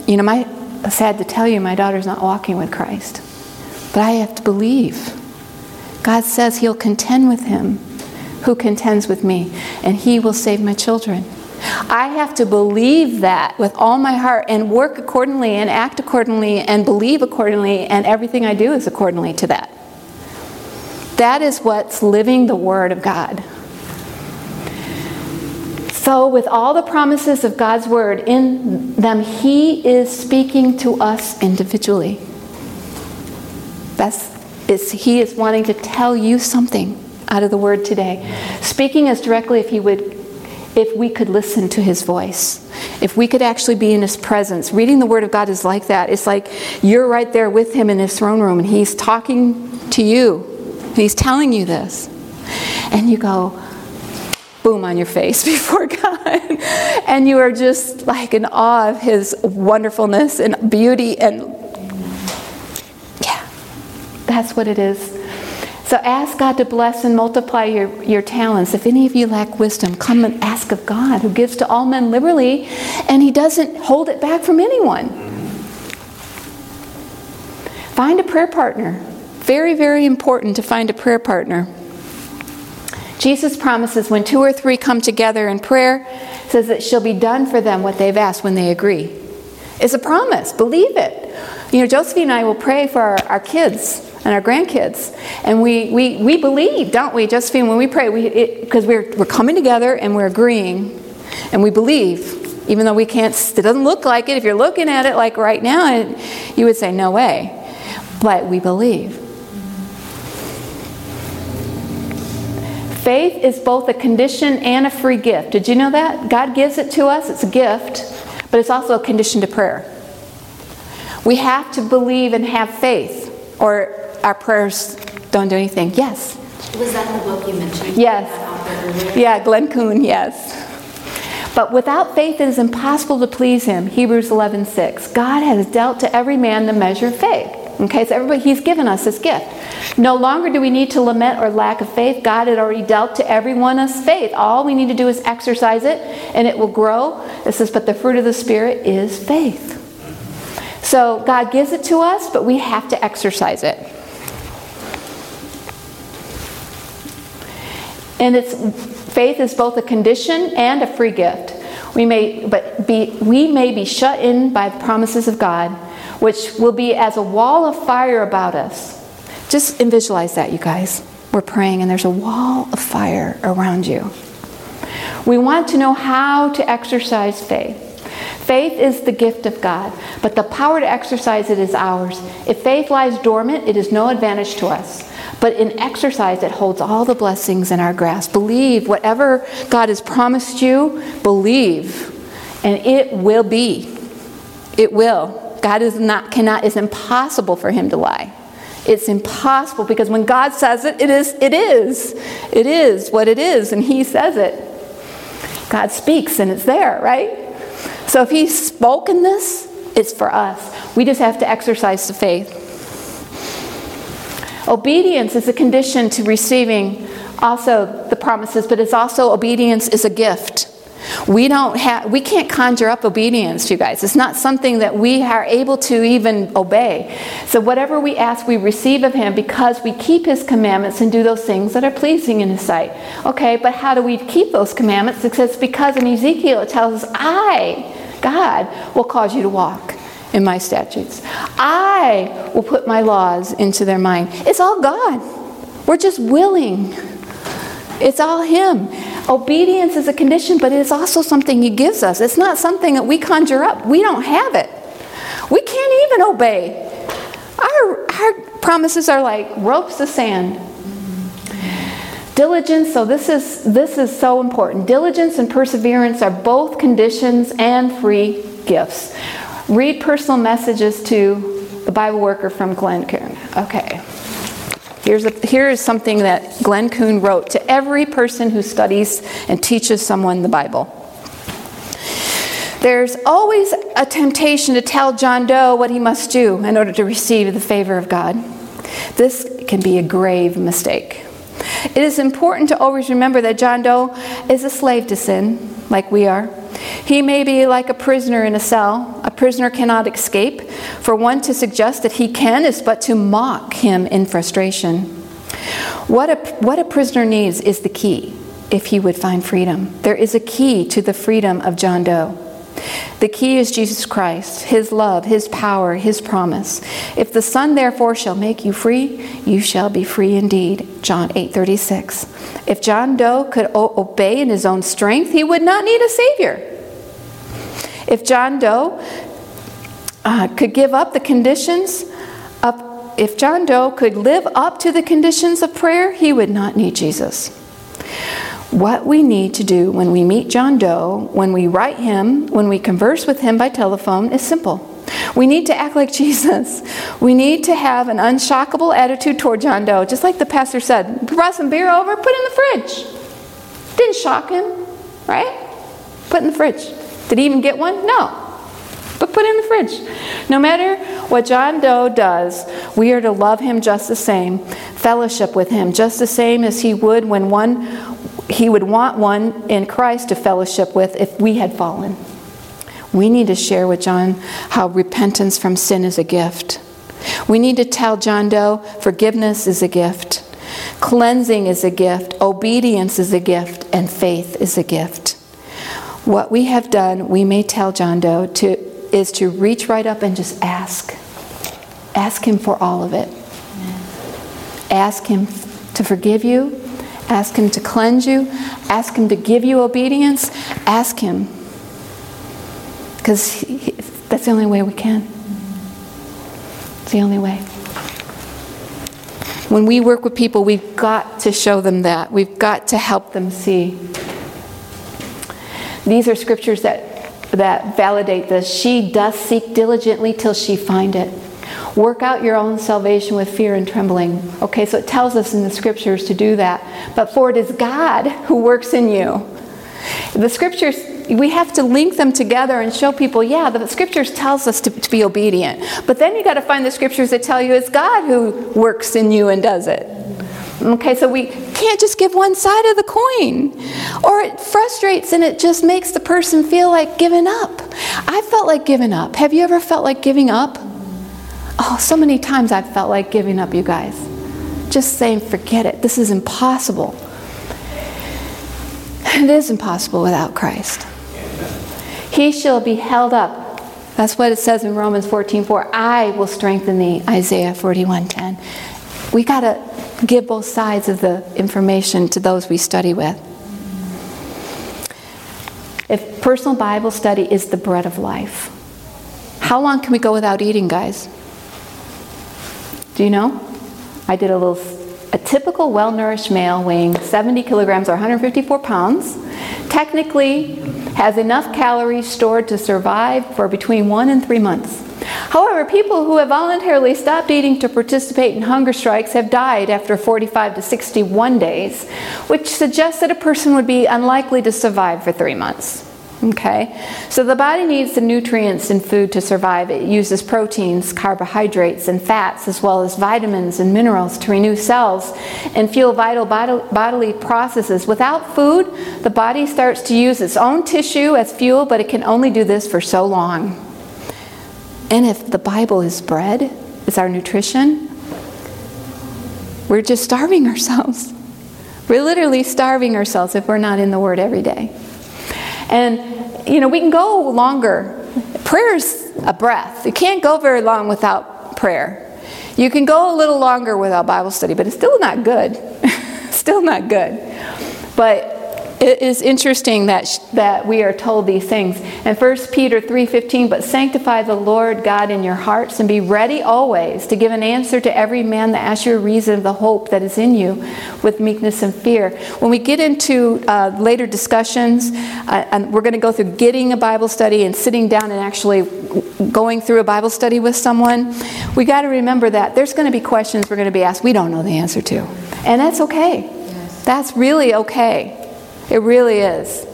you know my sad to tell you, my daughter's not walking with Christ. But I have to believe. God says He'll contend with him who contends with me, and He will save my children. I have to believe that with all my heart and work accordingly and act accordingly and believe accordingly, and everything I do is accordingly to that. That is what's living the Word of God. So, with all the promises of God's Word in them, He is speaking to us individually. That's is He is wanting to tell you something out of the Word today, speaking as directly if He would if we could listen to his voice, if we could actually be in his presence. Reading the Word of God is like that. It's like you're right there with him in his throne room and he's talking to you. He's telling you this. And you go, boom, on your face before God. and you are just like in awe of his wonderfulness and beauty. And yeah, that's what it is. So ask God to bless and multiply your, your talents. If any of you lack wisdom, come and ask of God, who gives to all men liberally, and He doesn't hold it back from anyone. Find a prayer partner. Very, very important to find a prayer partner. Jesus promises when two or three come together in prayer, says that it shall be done for them what they've asked when they agree. It's a promise. Believe it. You know, Josephine and I will pray for our, our kids and our grandkids. And we, we, we believe, don't we, Josephine, when we pray, because we, we're, we're coming together and we're agreeing, and we believe, even though we can't, it doesn't look like it. If you're looking at it like right now, you would say, no way. But we believe. Faith is both a condition and a free gift. Did you know that? God gives it to us, it's a gift, but it's also a condition to prayer. We have to believe and have faith, or our prayers don't do anything. Yes. Was that the book you mentioned? Yes. Yeah, Glenn Coon, yes. But without faith it is impossible to please him. Hebrews 11:6. God has dealt to every man the measure of faith. Okay, so everybody he's given us this gift. No longer do we need to lament or lack of faith. God had already dealt to everyone us faith. All we need to do is exercise it and it will grow. It says, but the fruit of the Spirit is faith. So God gives it to us, but we have to exercise it. And it's faith is both a condition and a free gift. We may but be we may be shut in by the promises of God, which will be as a wall of fire about us. Just visualize that, you guys. We're praying and there's a wall of fire around you. We want to know how to exercise faith. Faith is the gift of God, but the power to exercise it is ours. If faith lies dormant, it is no advantage to us. But in exercise, it holds all the blessings in our grasp. Believe whatever God has promised you, believe, and it will be. It will. God is not, cannot, it's impossible for him to lie. It's impossible because when God says it, it is, it is. It is what it is, and he says it. God speaks and it's there, right? So if he's spoken this, it's for us. We just have to exercise the faith. Obedience is a condition to receiving also the promises, but it's also obedience is a gift. We don't have we can't conjure up obedience, you guys. It's not something that we are able to even obey. So whatever we ask, we receive of him because we keep his commandments and do those things that are pleasing in his sight. Okay, but how do we keep those commandments? It says because in Ezekiel it tells us, I, God, will cause you to walk in my statutes. I will put my laws into their mind. It's all God. We're just willing. It's all Him. Obedience is a condition, but it's also something He gives us. It's not something that we conjure up. We don't have it. We can't even obey. Our, our promises are like ropes of sand. Diligence, so this is this is so important. Diligence and perseverance are both conditions and free gifts. Read personal messages to the Bible worker from Glenn Coon. Okay. Here's a, here is something that Glenn Coon wrote to every person who studies and teaches someone the Bible. There's always a temptation to tell John Doe what he must do in order to receive the favor of God. This can be a grave mistake. It is important to always remember that John Doe is a slave to sin, like we are. He may be like a prisoner in a cell. A prisoner cannot escape, For one to suggest that he can is but to mock him in frustration. What a, what a prisoner needs is the key if he would find freedom. There is a key to the freedom of John Doe. The key is Jesus Christ, His love, His power, His promise. If the Son therefore shall make you free, you shall be free indeed. John 8:36. If John Doe could o- obey in his own strength, he would not need a Savior. If John Doe uh, could give up the conditions of, if John Doe could live up to the conditions of prayer, he would not need Jesus. What we need to do when we meet John Doe, when we write him, when we converse with him by telephone, is simple. We need to act like Jesus. We need to have an unshockable attitude toward John Doe, just like the pastor said. Brought some beer over, put in the fridge. Didn't shock him, right? Put in the fridge. Did he even get one? No. But put it in the fridge. No matter what John Doe does, we are to love him just the same, fellowship with him just the same as he would when one he would want one in Christ to fellowship with if we had fallen. We need to share with John how repentance from sin is a gift. We need to tell John Doe forgiveness is a gift, cleansing is a gift, obedience is a gift, and faith is a gift. What we have done, we may tell John Doe to, is to reach right up and just ask. Ask him for all of it. Ask him to forgive you. Ask him to cleanse you. Ask him to give you obedience. Ask him. Because that's the only way we can. It's the only way. When we work with people, we've got to show them that. We've got to help them see. These are scriptures that, that validate this. She does seek diligently till she find it. Work out your own salvation with fear and trembling. Okay, so it tells us in the scriptures to do that. But for it is God who works in you. The scriptures, we have to link them together and show people, yeah, the scriptures tells us to, to be obedient. But then you got to find the scriptures that tell you it's God who works in you and does it. Okay, so we can't just give one side of the coin. Or it frustrates and it just makes the person feel like giving up. I felt like giving up. Have you ever felt like giving up? Oh, so many times I've felt like giving up, you guys. Just saying, forget it. This is impossible. It is impossible without Christ. He shall be held up. That's what it says in Romans 14 4. I will strengthen thee, Isaiah 41 10. We got to give both sides of the information to those we study with. If personal Bible study is the bread of life, how long can we go without eating, guys? Do you know? I did a little, a typical well nourished male weighing 70 kilograms or 154 pounds technically has enough calories stored to survive for between one and three months. However, people who have voluntarily stopped eating to participate in hunger strikes have died after 45 to 61 days, which suggests that a person would be unlikely to survive for three months. Okay, so the body needs the nutrients in food to survive. It uses proteins, carbohydrates, and fats, as well as vitamins and minerals to renew cells and fuel vital bodily processes. Without food, the body starts to use its own tissue as fuel, but it can only do this for so long. And if the Bible is bread, it's our nutrition, we're just starving ourselves. We're literally starving ourselves if we're not in the Word every day. And, you know, we can go longer. Prayer's a breath. You can't go very long without prayer. You can go a little longer without Bible study, but it's still not good. still not good. But it is interesting that, sh- that we are told these things. And 1 Peter 3.15, but sanctify the Lord God in your hearts and be ready always to give an answer to every man that asks you a reason of the hope that is in you with meekness and fear. When we get into uh, later discussions, uh, and we're going to go through getting a Bible study and sitting down and actually going through a Bible study with someone, we got to remember that there's going to be questions we're going to be asked we don't know the answer to. And that's okay. That's really okay. It really is.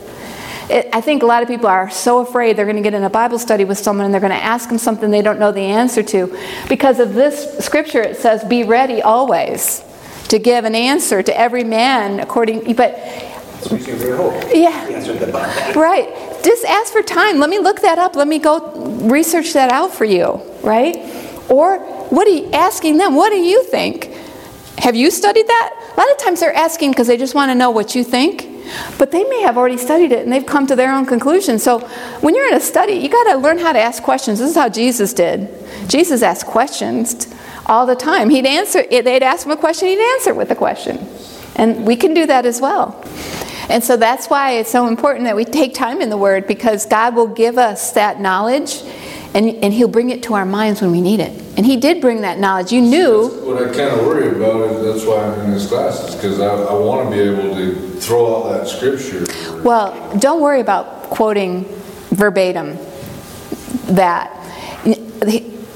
It, I think a lot of people are so afraid they're going to get in a Bible study with someone and they're going to ask them something they don't know the answer to. Because of this scripture, it says, Be ready always to give an answer to every man according. But yeah, right. Just ask for time. Let me look that up. Let me go research that out for you. right? Or what are you asking them? What do you think? Have you studied that? A lot of times they're asking because they just want to know what you think. But they may have already studied it and they've come to their own conclusion. So when you're in a study, you got to learn how to ask questions. This is how Jesus did. Jesus asked questions all the time. He'd answer, they'd ask him a question, he'd answer with a question. And we can do that as well. And so that's why it's so important that we take time in the Word because God will give us that knowledge and, and He'll bring it to our minds when we need it. And He did bring that knowledge. You knew. That's what I kind of worry about is that's why I'm in this class, is because I, I want to be able to throw out that scripture. Well, don't worry about quoting verbatim that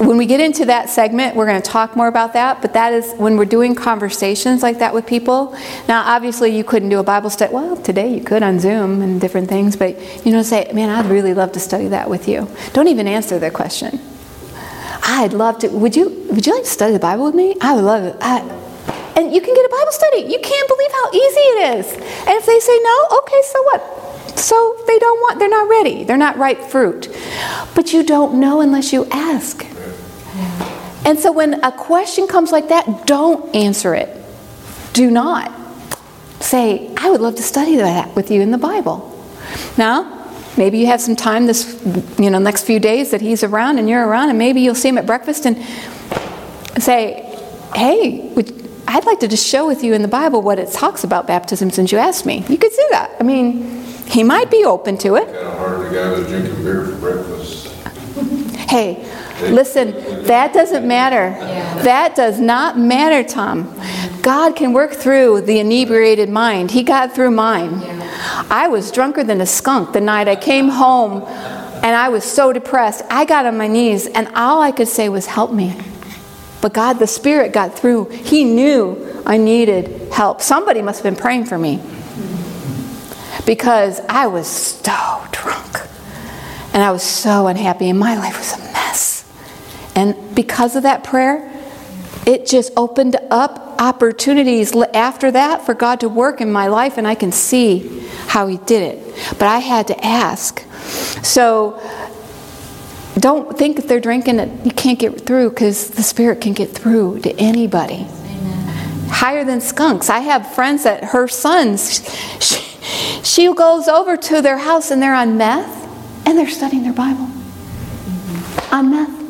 when we get into that segment, we're going to talk more about that. But that is when we're doing conversations like that with people. Now, obviously, you couldn't do a Bible study. Well, today you could on Zoom and different things. But you know, say, man, I'd really love to study that with you. Don't even answer the question. I'd love to. Would you? Would you like to study the Bible with me? I would love it. I, and you can get a Bible study. You can't believe how easy it is. And if they say no, okay, so what? So they don't want, they're not ready. They're not ripe fruit. But you don't know unless you ask. And so when a question comes like that, don't answer it. Do not say, I would love to study that with you in the Bible. Now, maybe you have some time this you know next few days that he's around and you're around and maybe you'll see him at breakfast and say, "Hey, would, I'd like to just show with you in the Bible what it talks about baptism since you asked me." You could do that. I mean, he might be open to it. Kind of hard to guy drinking beer for breakfast. Hey, Listen, that doesn't matter. That does not matter, Tom. God can work through the inebriated mind. He got through mine. I was drunker than a skunk the night I came home and I was so depressed. I got on my knees and all I could say was, Help me. But God, the Spirit got through. He knew I needed help. Somebody must have been praying for me because I was so drunk and I was so unhappy and my life was a mess. And because of that prayer, it just opened up opportunities after that for God to work in my life, and I can see how He did it. But I had to ask. So don't think if they're drinking that you can't get through because the Spirit can get through to anybody. Amen. Higher than skunks. I have friends that her sons, she, she goes over to their house and they're on meth and they're studying their Bible. Mm-hmm. On meth.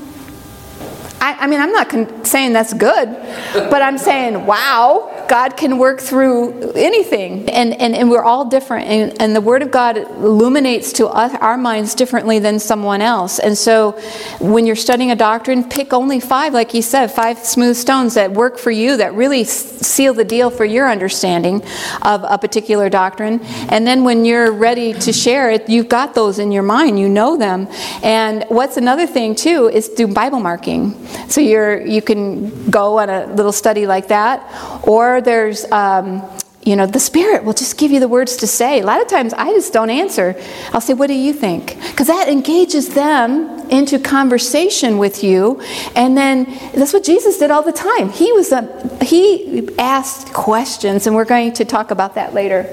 I, I mean, I'm not con- saying that's good, but I'm saying, wow, God can work through anything. And, and, and we're all different. And, and the Word of God illuminates to us, our minds differently than someone else. And so when you're studying a doctrine, pick only five, like you said, five smooth stones that work for you, that really seal the deal for your understanding of a particular doctrine. And then when you're ready to share it, you've got those in your mind, you know them. And what's another thing, too, is do Bible marking. So you're, you can go on a little study like that, or there's, um, you know, the Spirit will just give you the words to say. A lot of times I just don't answer. I'll say, What do you think? Because that engages them into conversation with you. And then that's what Jesus did all the time. He, was a, he asked questions, and we're going to talk about that later.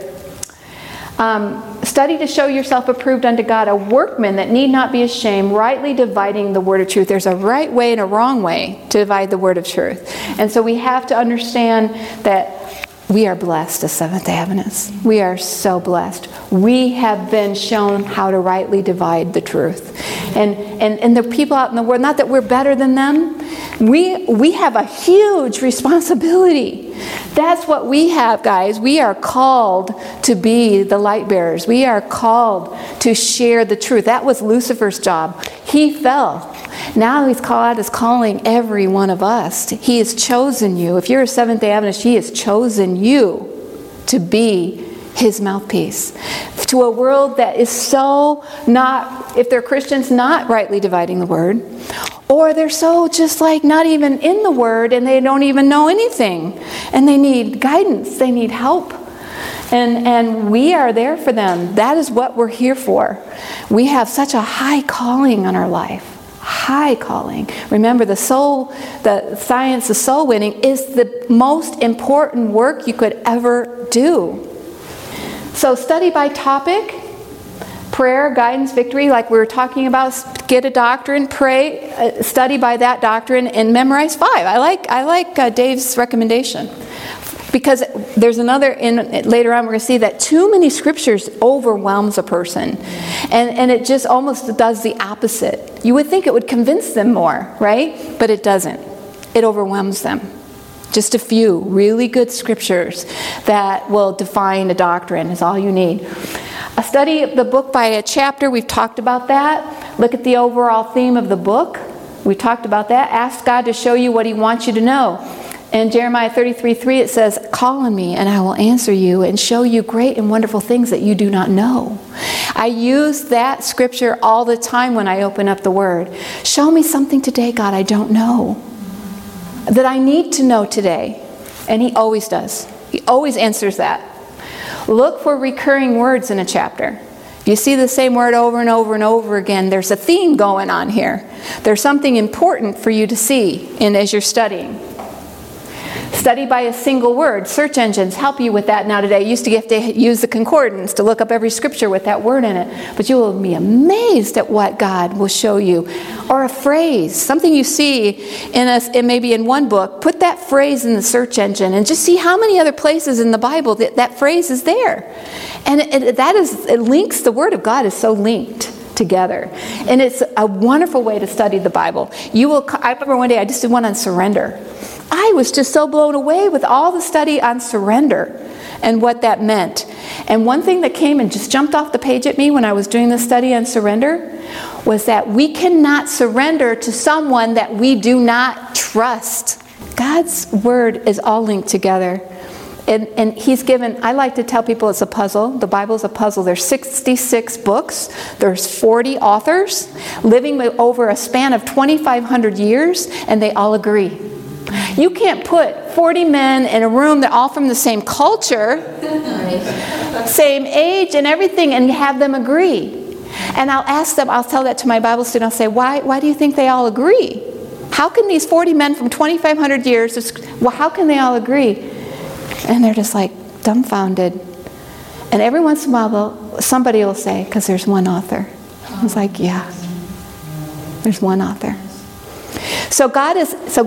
Um, study to show yourself approved unto God, a workman that need not be ashamed, rightly dividing the word of truth. There's a right way and a wrong way to divide the word of truth. And so we have to understand that we are blessed as Seventh day Adventists. We are so blessed. We have been shown how to rightly divide the truth. And, and, and the people out in the world, not that we're better than them, we, we have a huge responsibility. That's what we have, guys. We are called to be the light bearers. We are called to share the truth. That was Lucifer's job. He fell. Now he's called is calling every one of us. He has chosen you. If you're a Seventh day Adventist, he has chosen you to be his mouthpiece to a world that is so not if they're christians not rightly dividing the word or they're so just like not even in the Word and they don't even know anything. And they need guidance, they need help. And, and we are there for them. That is what we're here for. We have such a high calling on our life. High calling. Remember, the soul, the science of soul winning is the most important work you could ever do. So, study by topic prayer, guidance, victory, like we were talking about, get a doctrine, pray, uh, study by that doctrine, and memorize five. I like, I like uh, Dave's recommendation. Because there's another, in, later on, we're going to see that too many scriptures overwhelms a person. And, and it just almost does the opposite. You would think it would convince them more, right? But it doesn't, it overwhelms them. Just a few really good scriptures that will define a doctrine is all you need. A study of the book by a chapter, we've talked about that. Look at the overall theme of the book. We talked about that. Ask God to show you what He wants you to know. In Jeremiah 33 3, it says, Call on me, and I will answer you and show you great and wonderful things that you do not know. I use that scripture all the time when I open up the Word. Show me something today, God, I don't know, that I need to know today. And He always does. He always answers that. Look for recurring words in a chapter. If you see the same word over and over and over again, there's a theme going on here. There's something important for you to see in as you're studying. Study by a single word. Search engines help you with that now today. You used to have to use the concordance to look up every scripture with that word in it. But you will be amazed at what God will show you. Or a phrase, something you see in a, maybe in one book, put that phrase in the search engine and just see how many other places in the Bible that, that phrase is there. And it, it, that is, it links, the Word of God is so linked together. And it's a wonderful way to study the Bible. You will, I remember one day I just did one on surrender. I was just so blown away with all the study on surrender and what that meant. And one thing that came and just jumped off the page at me when I was doing the study on surrender was that we cannot surrender to someone that we do not trust. God's word is all linked together. And, and, he's given i like to tell people it's a puzzle the bible is a puzzle there's 66 books there's 40 authors living over a span of 2500 years and they all agree you can't put 40 men in a room that all from the same culture, same age, and everything, and have them agree. And I'll ask them, I'll tell that to my Bible student, I'll say, why, why do you think they all agree? How can these 40 men from 2,500 years, well, how can they all agree? And they're just like dumbfounded. And every once in a while, somebody will say, because there's one author. I was like, yeah, there's one author. So God is, so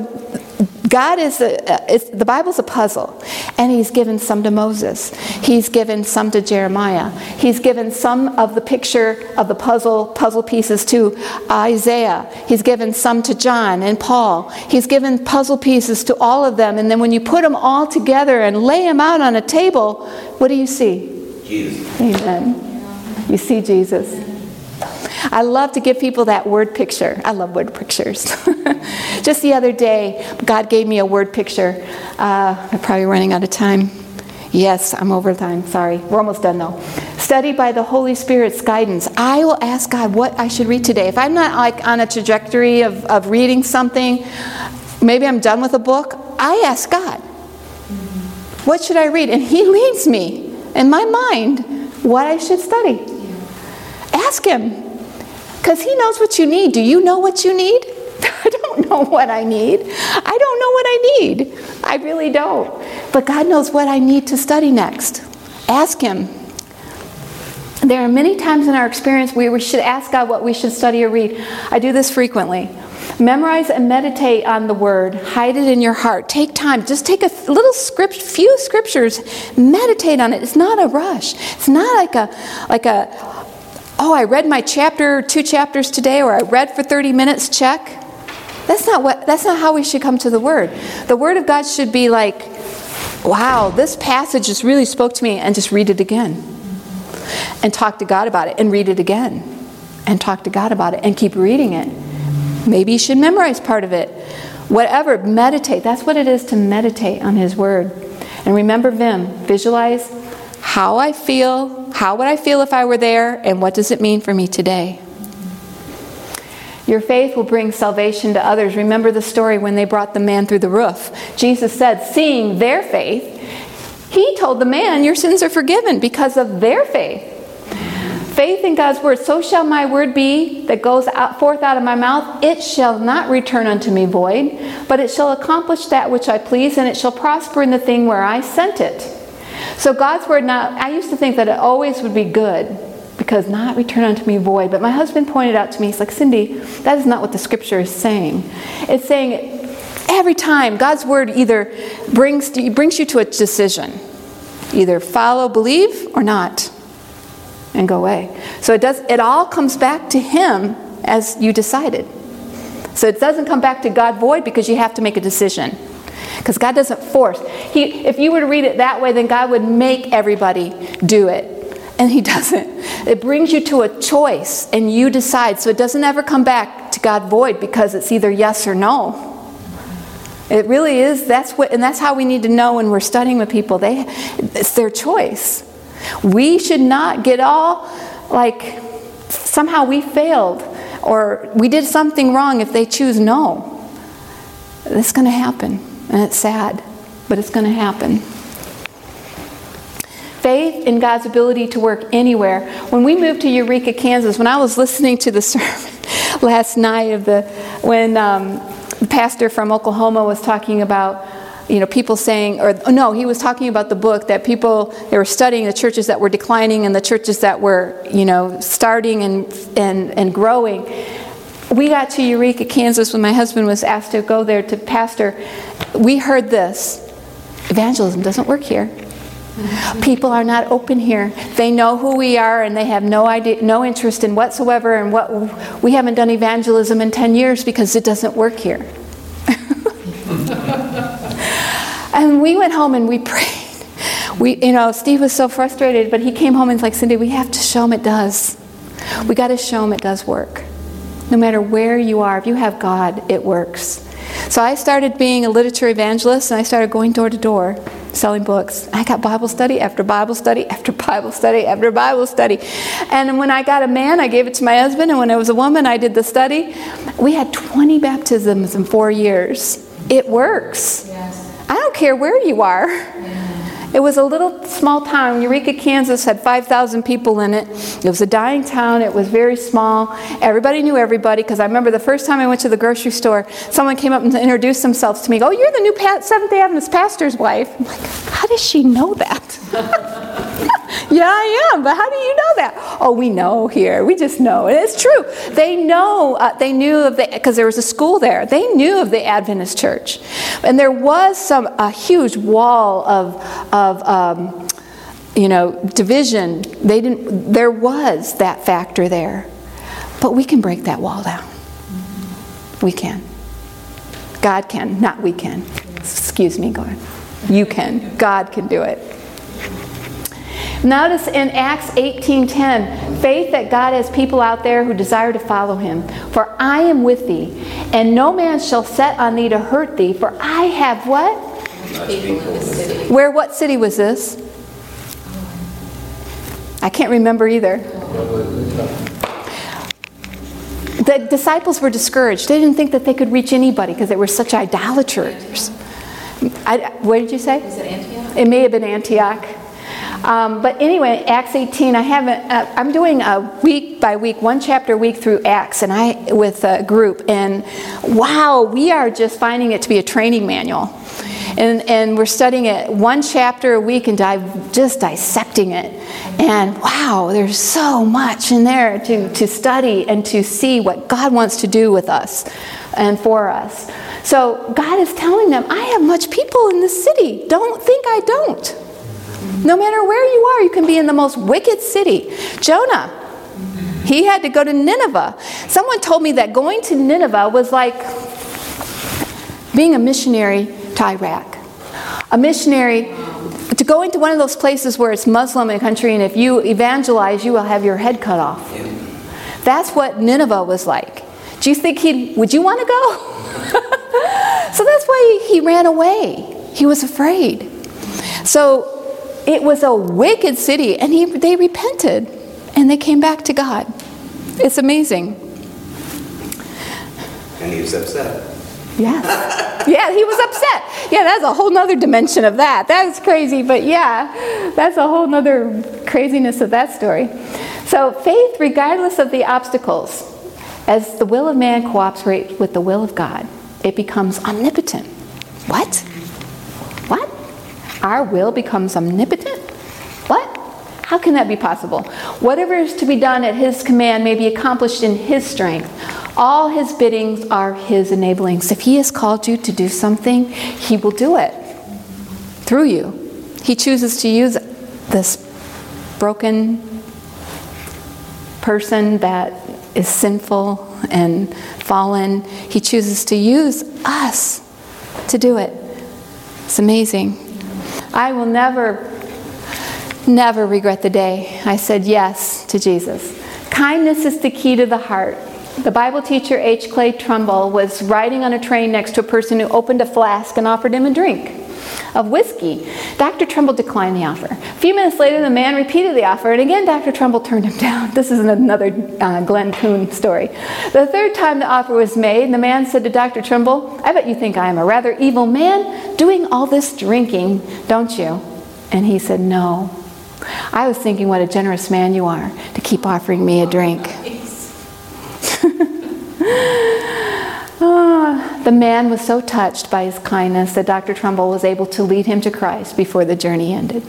God is, a, uh, the Bible's a puzzle, and He's given some to Moses. He's given some to Jeremiah. He's given some of the picture of the puzzle puzzle pieces to Isaiah. He's given some to John and Paul. He's given puzzle pieces to all of them, and then when you put them all together and lay them out on a table, what do you see? Jesus. Amen. You see Jesus. I love to give people that word picture. I love word pictures. Just the other day, God gave me a word picture. Uh, I'm probably running out of time. Yes, I'm over time. Sorry. We're almost done though. Study by the Holy Spirit's guidance. I will ask God what I should read today. If I'm not like on a trajectory of, of reading something, maybe I'm done with a book, I ask God, what should I read? And He leads me in my mind what I should study. Ask Him. Because He knows what you need. Do you know what you need? I don't know what I need. I don't know what I need. I really don't. But God knows what I need to study next. Ask Him. There are many times in our experience where we should ask God what we should study or read. I do this frequently. Memorize and meditate on the word. Hide it in your heart. Take time. Just take a little script, few scriptures. Meditate on it. It's not a rush. It's not like a like a oh, I read my chapter, two chapters today, or I read for 30 minutes, check. That's not what that's not how we should come to the word. The word of God should be like, wow, this passage just really spoke to me and just read it again. And talk to God about it and read it again. And talk to God about it and keep reading it. Maybe you should memorize part of it. Whatever, meditate. That's what it is to meditate on his word. And remember Vim, visualize how I feel, how would I feel if I were there, and what does it mean for me today? Your faith will bring salvation to others. Remember the story when they brought the man through the roof. Jesus said, seeing their faith, he told the man, Your sins are forgiven because of their faith. Faith in God's word, so shall my word be that goes out, forth out of my mouth. It shall not return unto me void, but it shall accomplish that which I please, and it shall prosper in the thing where I sent it. So God's word now, I used to think that it always would be good because not return unto me void. But my husband pointed out to me, he's like, Cyndi, that is not what the scripture is saying. It's saying every time God's word either brings, brings you to a decision either follow, believe, or not, and go away. So it, does, it all comes back to Him as you decided. So it doesn't come back to God void because you have to make a decision. Because God doesn't force. He, if you were to read it that way, then God would make everybody do it. And He doesn't. It brings you to a choice and you decide. So it doesn't ever come back to God void because it's either yes or no. It really is. That's what, and that's how we need to know when we're studying with people. They, it's their choice. We should not get all like somehow we failed or we did something wrong if they choose no. It's going to happen, and it's sad, but it's going to happen. Faith in God's ability to work anywhere. When we moved to Eureka, Kansas, when I was listening to the sermon last night of the when um, the pastor from Oklahoma was talking about you know people saying or no he was talking about the book that people they were studying the churches that were declining and the churches that were you know starting and and, and growing we got to eureka kansas when my husband was asked to go there to pastor we heard this evangelism doesn't work here People are not open here. They know who we are and they have no idea, no interest in whatsoever and what we haven't done evangelism in 10 years because it doesn't work here. and we went home and we prayed. We, you know, Steve was so frustrated, but he came home and was like, Cyndi, we have to show him it does. We got to show him it does work. No matter where you are, if you have God, it works. So I started being a literature evangelist and I started going door to door selling books. I got Bible study after Bible study after Bible study after Bible study. And when I got a man, I gave it to my husband. And when it was a woman, I did the study. We had 20 baptisms in four years. It works. Yes. I don't care where you are. It was a little small town. Eureka, Kansas had 5,000 people in it. It was a dying town. It was very small. Everybody knew everybody because I remember the first time I went to the grocery store, someone came up and introduced themselves to me. Oh, you're the new Seventh day Adventist pastor's wife. I'm like, how does she know that? yeah, I am, but how do you know that? Oh, we know here. We just know. And it's true. They know, uh, they knew of the, because there was a school there, they knew of the Adventist church. And there was some, a huge wall of, of um, you know, division. They didn't, there was that factor there. But we can break that wall down. We can. God can, not we can. Excuse me, God. You can. God can do it. Notice in Acts 18:10, faith that God has people out there who desire to follow him. For I am with thee, and no man shall set on thee to hurt thee, for I have what? Where what city was this? I can't remember either. The disciples were discouraged. They didn't think that they could reach anybody because they were such idolaters. I, what did you say? it Antioch? It may have been Antioch. Um, but anyway, Acts 18. I haven't. Uh, I'm doing a week by week, one chapter a week through Acts, and I with a group. And wow, we are just finding it to be a training manual. And, and we're studying it one chapter a week and dive, just dissecting it. And wow, there's so much in there to, to study and to see what God wants to do with us and for us. So God is telling them, I have much people in this city. Don't think I don't. No matter where you are, you can be in the most wicked city. Jonah, he had to go to Nineveh. Someone told me that going to Nineveh was like being a missionary to Iraq. A missionary to go into one of those places where it's Muslim in a country, and if you evangelize, you will have your head cut off. That's what Nineveh was like. Do you think he would you want to go? so that's why he ran away. He was afraid. So it was a wicked city, and he, they repented and they came back to God. It's amazing. And he was upset. Yes. yeah, he was upset. Yeah, that's a whole nother dimension of that. That's crazy, but yeah, that's a whole nother craziness of that story. So, faith, regardless of the obstacles, as the will of man cooperates with the will of God, it becomes omnipotent. What? Our will becomes omnipotent? What? How can that be possible? Whatever is to be done at his command may be accomplished in his strength. All his biddings are his enablings. If he has called you to do something, he will do it through you. He chooses to use this broken person that is sinful and fallen. He chooses to use us to do it. It's amazing. I will never, never regret the day I said yes to Jesus. Kindness is the key to the heart. The Bible teacher H. Clay Trumbull was riding on a train next to a person who opened a flask and offered him a drink of whiskey. Dr. Trumbull declined the offer. A few minutes later, the man repeated the offer, and again, Dr. Trumbull turned him down. This is another uh, Glenn Coon story. The third time the offer was made, the man said to Dr. Trumbull, I bet you think I am a rather evil man doing all this drinking, don't you? And he said, No. I was thinking what a generous man you are to keep offering me a drink. Ah, the man was so touched by his kindness that Dr. Trumbull was able to lead him to Christ before the journey ended.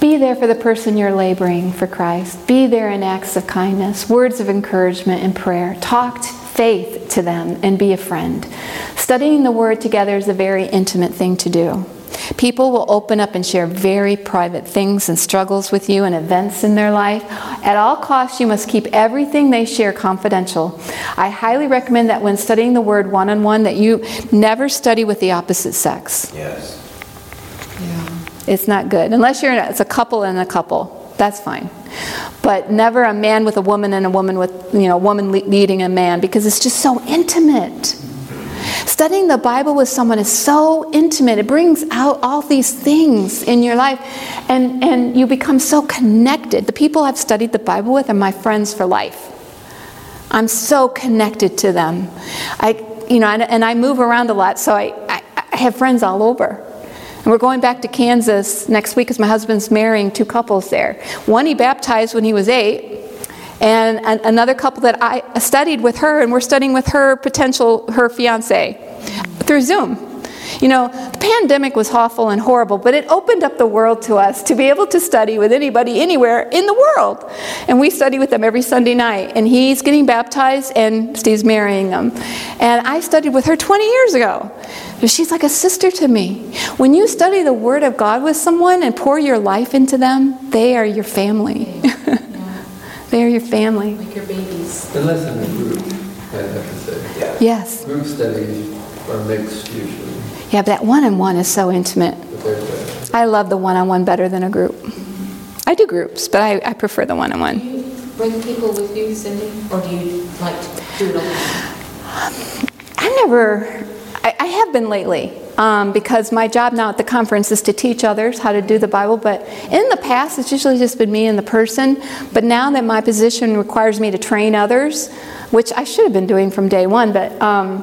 Be there for the person you're laboring for Christ. Be there in acts of kindness, words of encouragement, and prayer. Talk faith to them and be a friend. Studying the Word together is a very intimate thing to do. People will open up and share very private things and struggles with you and events in their life. At all costs, you must keep everything they share confidential. I highly recommend that when studying the word one on one that you never study with the opposite sex. Yes. Yeah. It's not good. Unless you're it's a couple and a couple. That's fine. But never a man with a woman and a woman with, you know, a woman leading a man because it's just so intimate. Studying the Bible with someone is so intimate. It brings out all these things in your life, and, and you become so connected. The people I've studied the Bible with are my friends for life. I'm so connected to them. I, you know, and I move around a lot, so I, I, I have friends all over. And we're going back to Kansas next week because my husband's marrying two couples there. One he baptized when he was eight, and another couple that I studied with her, and we're studying with her potential, her fiance, through Zoom. You know, the pandemic was awful and horrible, but it opened up the world to us to be able to study with anybody anywhere in the world. And we study with them every Sunday night. And he's getting baptized, and Steve's marrying them. And I studied with her 20 years ago. She's like a sister to me. When you study the Word of God with someone and pour your life into them, they are your family. They're your family. Like your babies. Unless in a group, I have to say. Yeah. Yes. Group studies are mixed usually. Yeah, but that one on one is so intimate. But they're better. I love the one on one better than a group. I do groups, but I, I prefer the one on Do one. you bring people with you, Cyndi, or do you like to do it alone? I've never, I, I have been lately. Um, because my job now at the conference is to teach others how to do the Bible. But in the past, it's usually just been me and the person. But now that my position requires me to train others, which I should have been doing from day one, but um,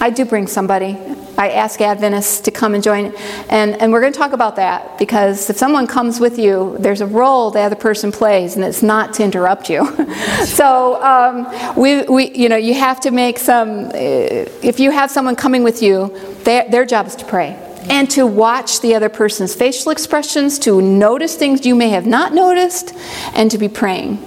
I do bring somebody. I ask Adventists to come and join. And, and we're going to talk about that because if someone comes with you, there's a role the other person plays, and it's not to interrupt you. so um, we, we, you know, you have to make some, uh, if you have someone coming with you, their, their job is to pray and to watch the other person's facial expressions, to notice things you may have not noticed, and to be praying.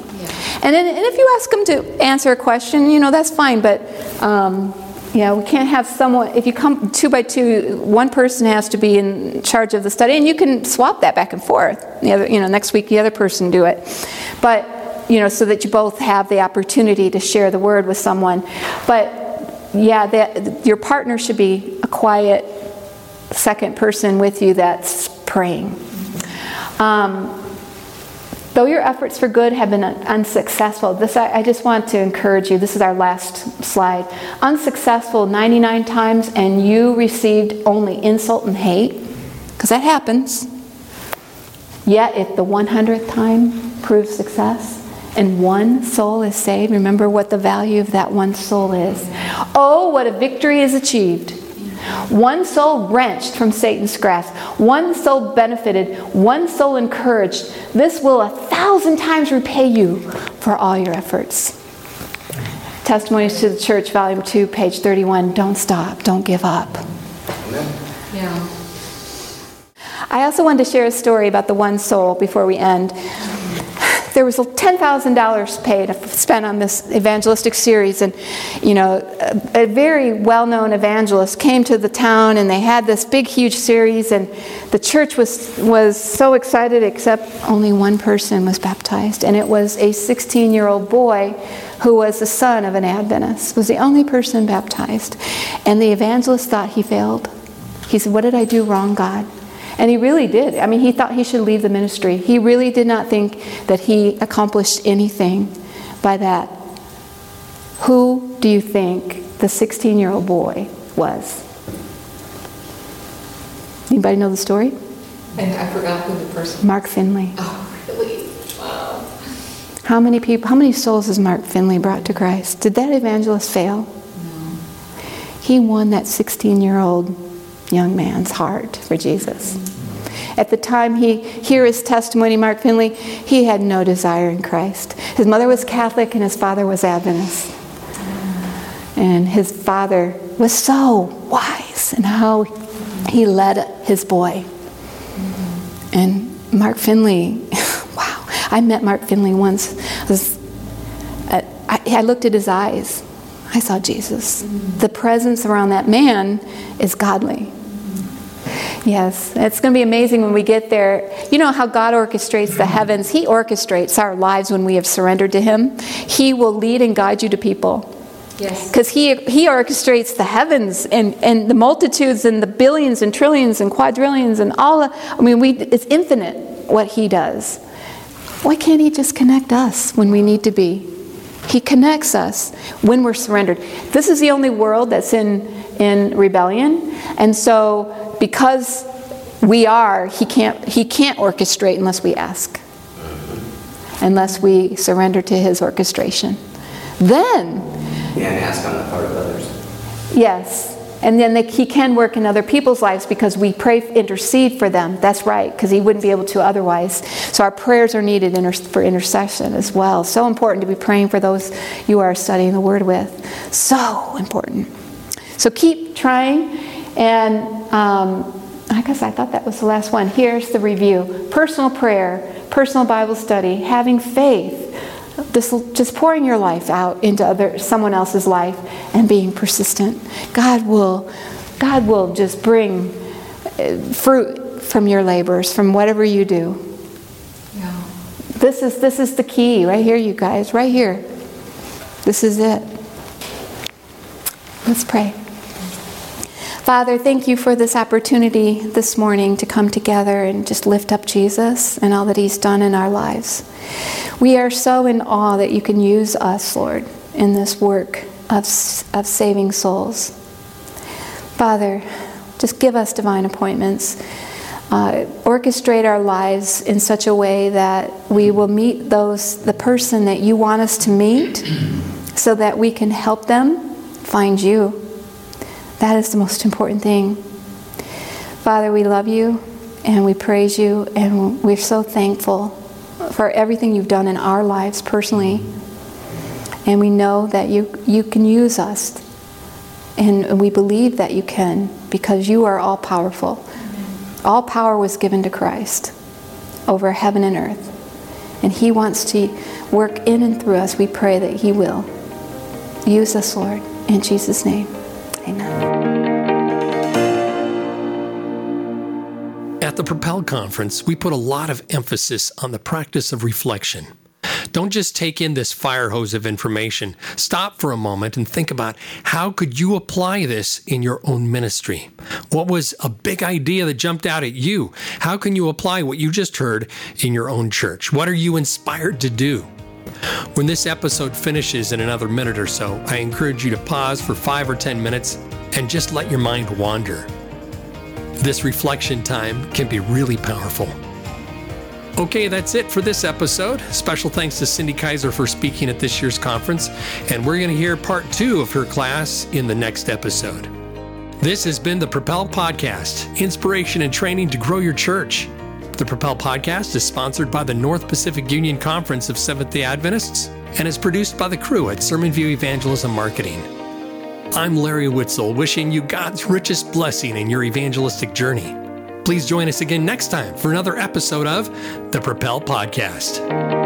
And, then, and if you ask them to answer a question, you know, that's fine, but um, you know, we can't have someone, if you come two by two, one person has to be in charge of the study, and you can swap that back and forth. The other, you know, next week the other person do it. But, you know, so that you both have the opportunity to share the word with someone. But, yeah, that, your partner should be a quiet second person with you that's praying. Um, Though your efforts for good have been unsuccessful, this I, I, just want to encourage you. This is our last slide. Unsuccessful 99 times, and you received only insult and hate, because that happens. Yet, if the 100th time proves success, and one soul is saved, remember what the value of that one soul is. Oh, what a victory is achieved one soul wrenched from Satan's grasp, one soul benefited, one soul encouraged. This will a thousand times repay you for all your efforts. Testimonies to the Church, Volume 2, page 31. Don't stop, don't give up. Yeah. I also wanted to share a story about the one soul before we end. There was $10,000 paid, spent on this evangelistic series, and you know, a, very well-known evangelist came to the town, and they had this big, huge series, and the church was was so excited, except only one person was baptized, and it was a 16-year-old boy who was the son of an Adventist. Was the only person baptized, and the evangelist thought he failed. He said, "What did I do wrong, God?" And he really did. I mean, he thought he should leave the ministry. He really did not think that he accomplished anything by that. Who do you think the 16 year old boy was? Anybody know the story? And I forgot who the person. Mark Finley. Oh, really? Wow. How many people, how many souls has Mark Finley brought to Christ? Did that evangelist fail? No. He won that 16 year old young man's heart for Jesus. At the time he hear his testimony, Mark Finley, he had no desire in Christ. His mother was Catholic and his father was Adventist. And his father was so wise in how he led his boy. And Mark Finley, wow, I met Mark Finley once. I, was, I, I looked at his eyes. I saw Jesus. The presence around that man is godly. Yes, it's going to be amazing when we get there. You know how God orchestrates the heavens? He orchestrates our lives when we have surrendered to Him. He will lead and guide you to people. Yes. Because he, he orchestrates the heavens and, and the multitudes and the billions and trillions and quadrillions and all. Of, I mean, we, it's infinite what He does. Why can't He just connect us when we need to be? He connects us when we're surrendered. This is the only world that's in, in rebellion. And so, because we are, he can't, he can't orchestrate unless we ask, unless we surrender to his orchestration. Then, Yeah, and ask on the part of others. yes, and then they, he can work in other people's lives because we pray, intercede for them. That's right, because he wouldn't be able to otherwise. So our prayers are needed inter, for intercession as well. So important to be praying for those you are studying the Word with. So important. So keep trying, and um, I guess I thought that was the last one. Here's the review: personal prayer, personal Bible study, having faith. This, just pouring your life out into other someone else's life and being persistent. God will god will just bring uh, fruit from your labors from whatever you do. Yeah. this is this is the key right here you guys right here. This is it. Let's pray Father, thank you for this opportunity this morning to come together and just lift up Jesus and all that He's done in our lives. We are so in awe that you can use us, Lord, in this work of, of saving souls. Father, just give us divine appointments. Uh, orchestrate our lives in such a way that we will meet those the person that you want us to meet so that we can help them find you that is the most important thing. Father, we love you and we praise you and we're so thankful for everything you've done in our lives personally. And we know that you, you can use us. And we believe that you can because you are all powerful. All power was given to Christ over heaven and earth. And He wants to work in and through us. We pray that He will. Use us, Lord. In Jesus' name. Amen. The Propel Conference, we put a lot of emphasis on the practice of reflection. Don't just take in this fire hose of information. Stop for a moment and think about how could you apply this in your own ministry? What was a big idea that jumped out at you? How can you apply what you just heard in your own church? What are you inspired to do? When this episode finishes in another minute or so, I encourage you to pause for five or 10 minutes and just let your mind wander. This reflection time can be really powerful. Okay, that's it for this episode. Special thanks to Cyndi Keiser for speaking at this year's conference, and we're going to hear part two of her class in the next episode. This has been the Propel Podcast inspiration and training to grow your church. The Propel Podcast is sponsored by the North Pacific Union Conference of Seventh day Adventists and is produced by the crew at Sermon View Evangelism Marketing. I'm Larry Witzel, wishing you God's richest blessing in your evangelistic journey. Please join us again next time for another episode of the Propel Podcast.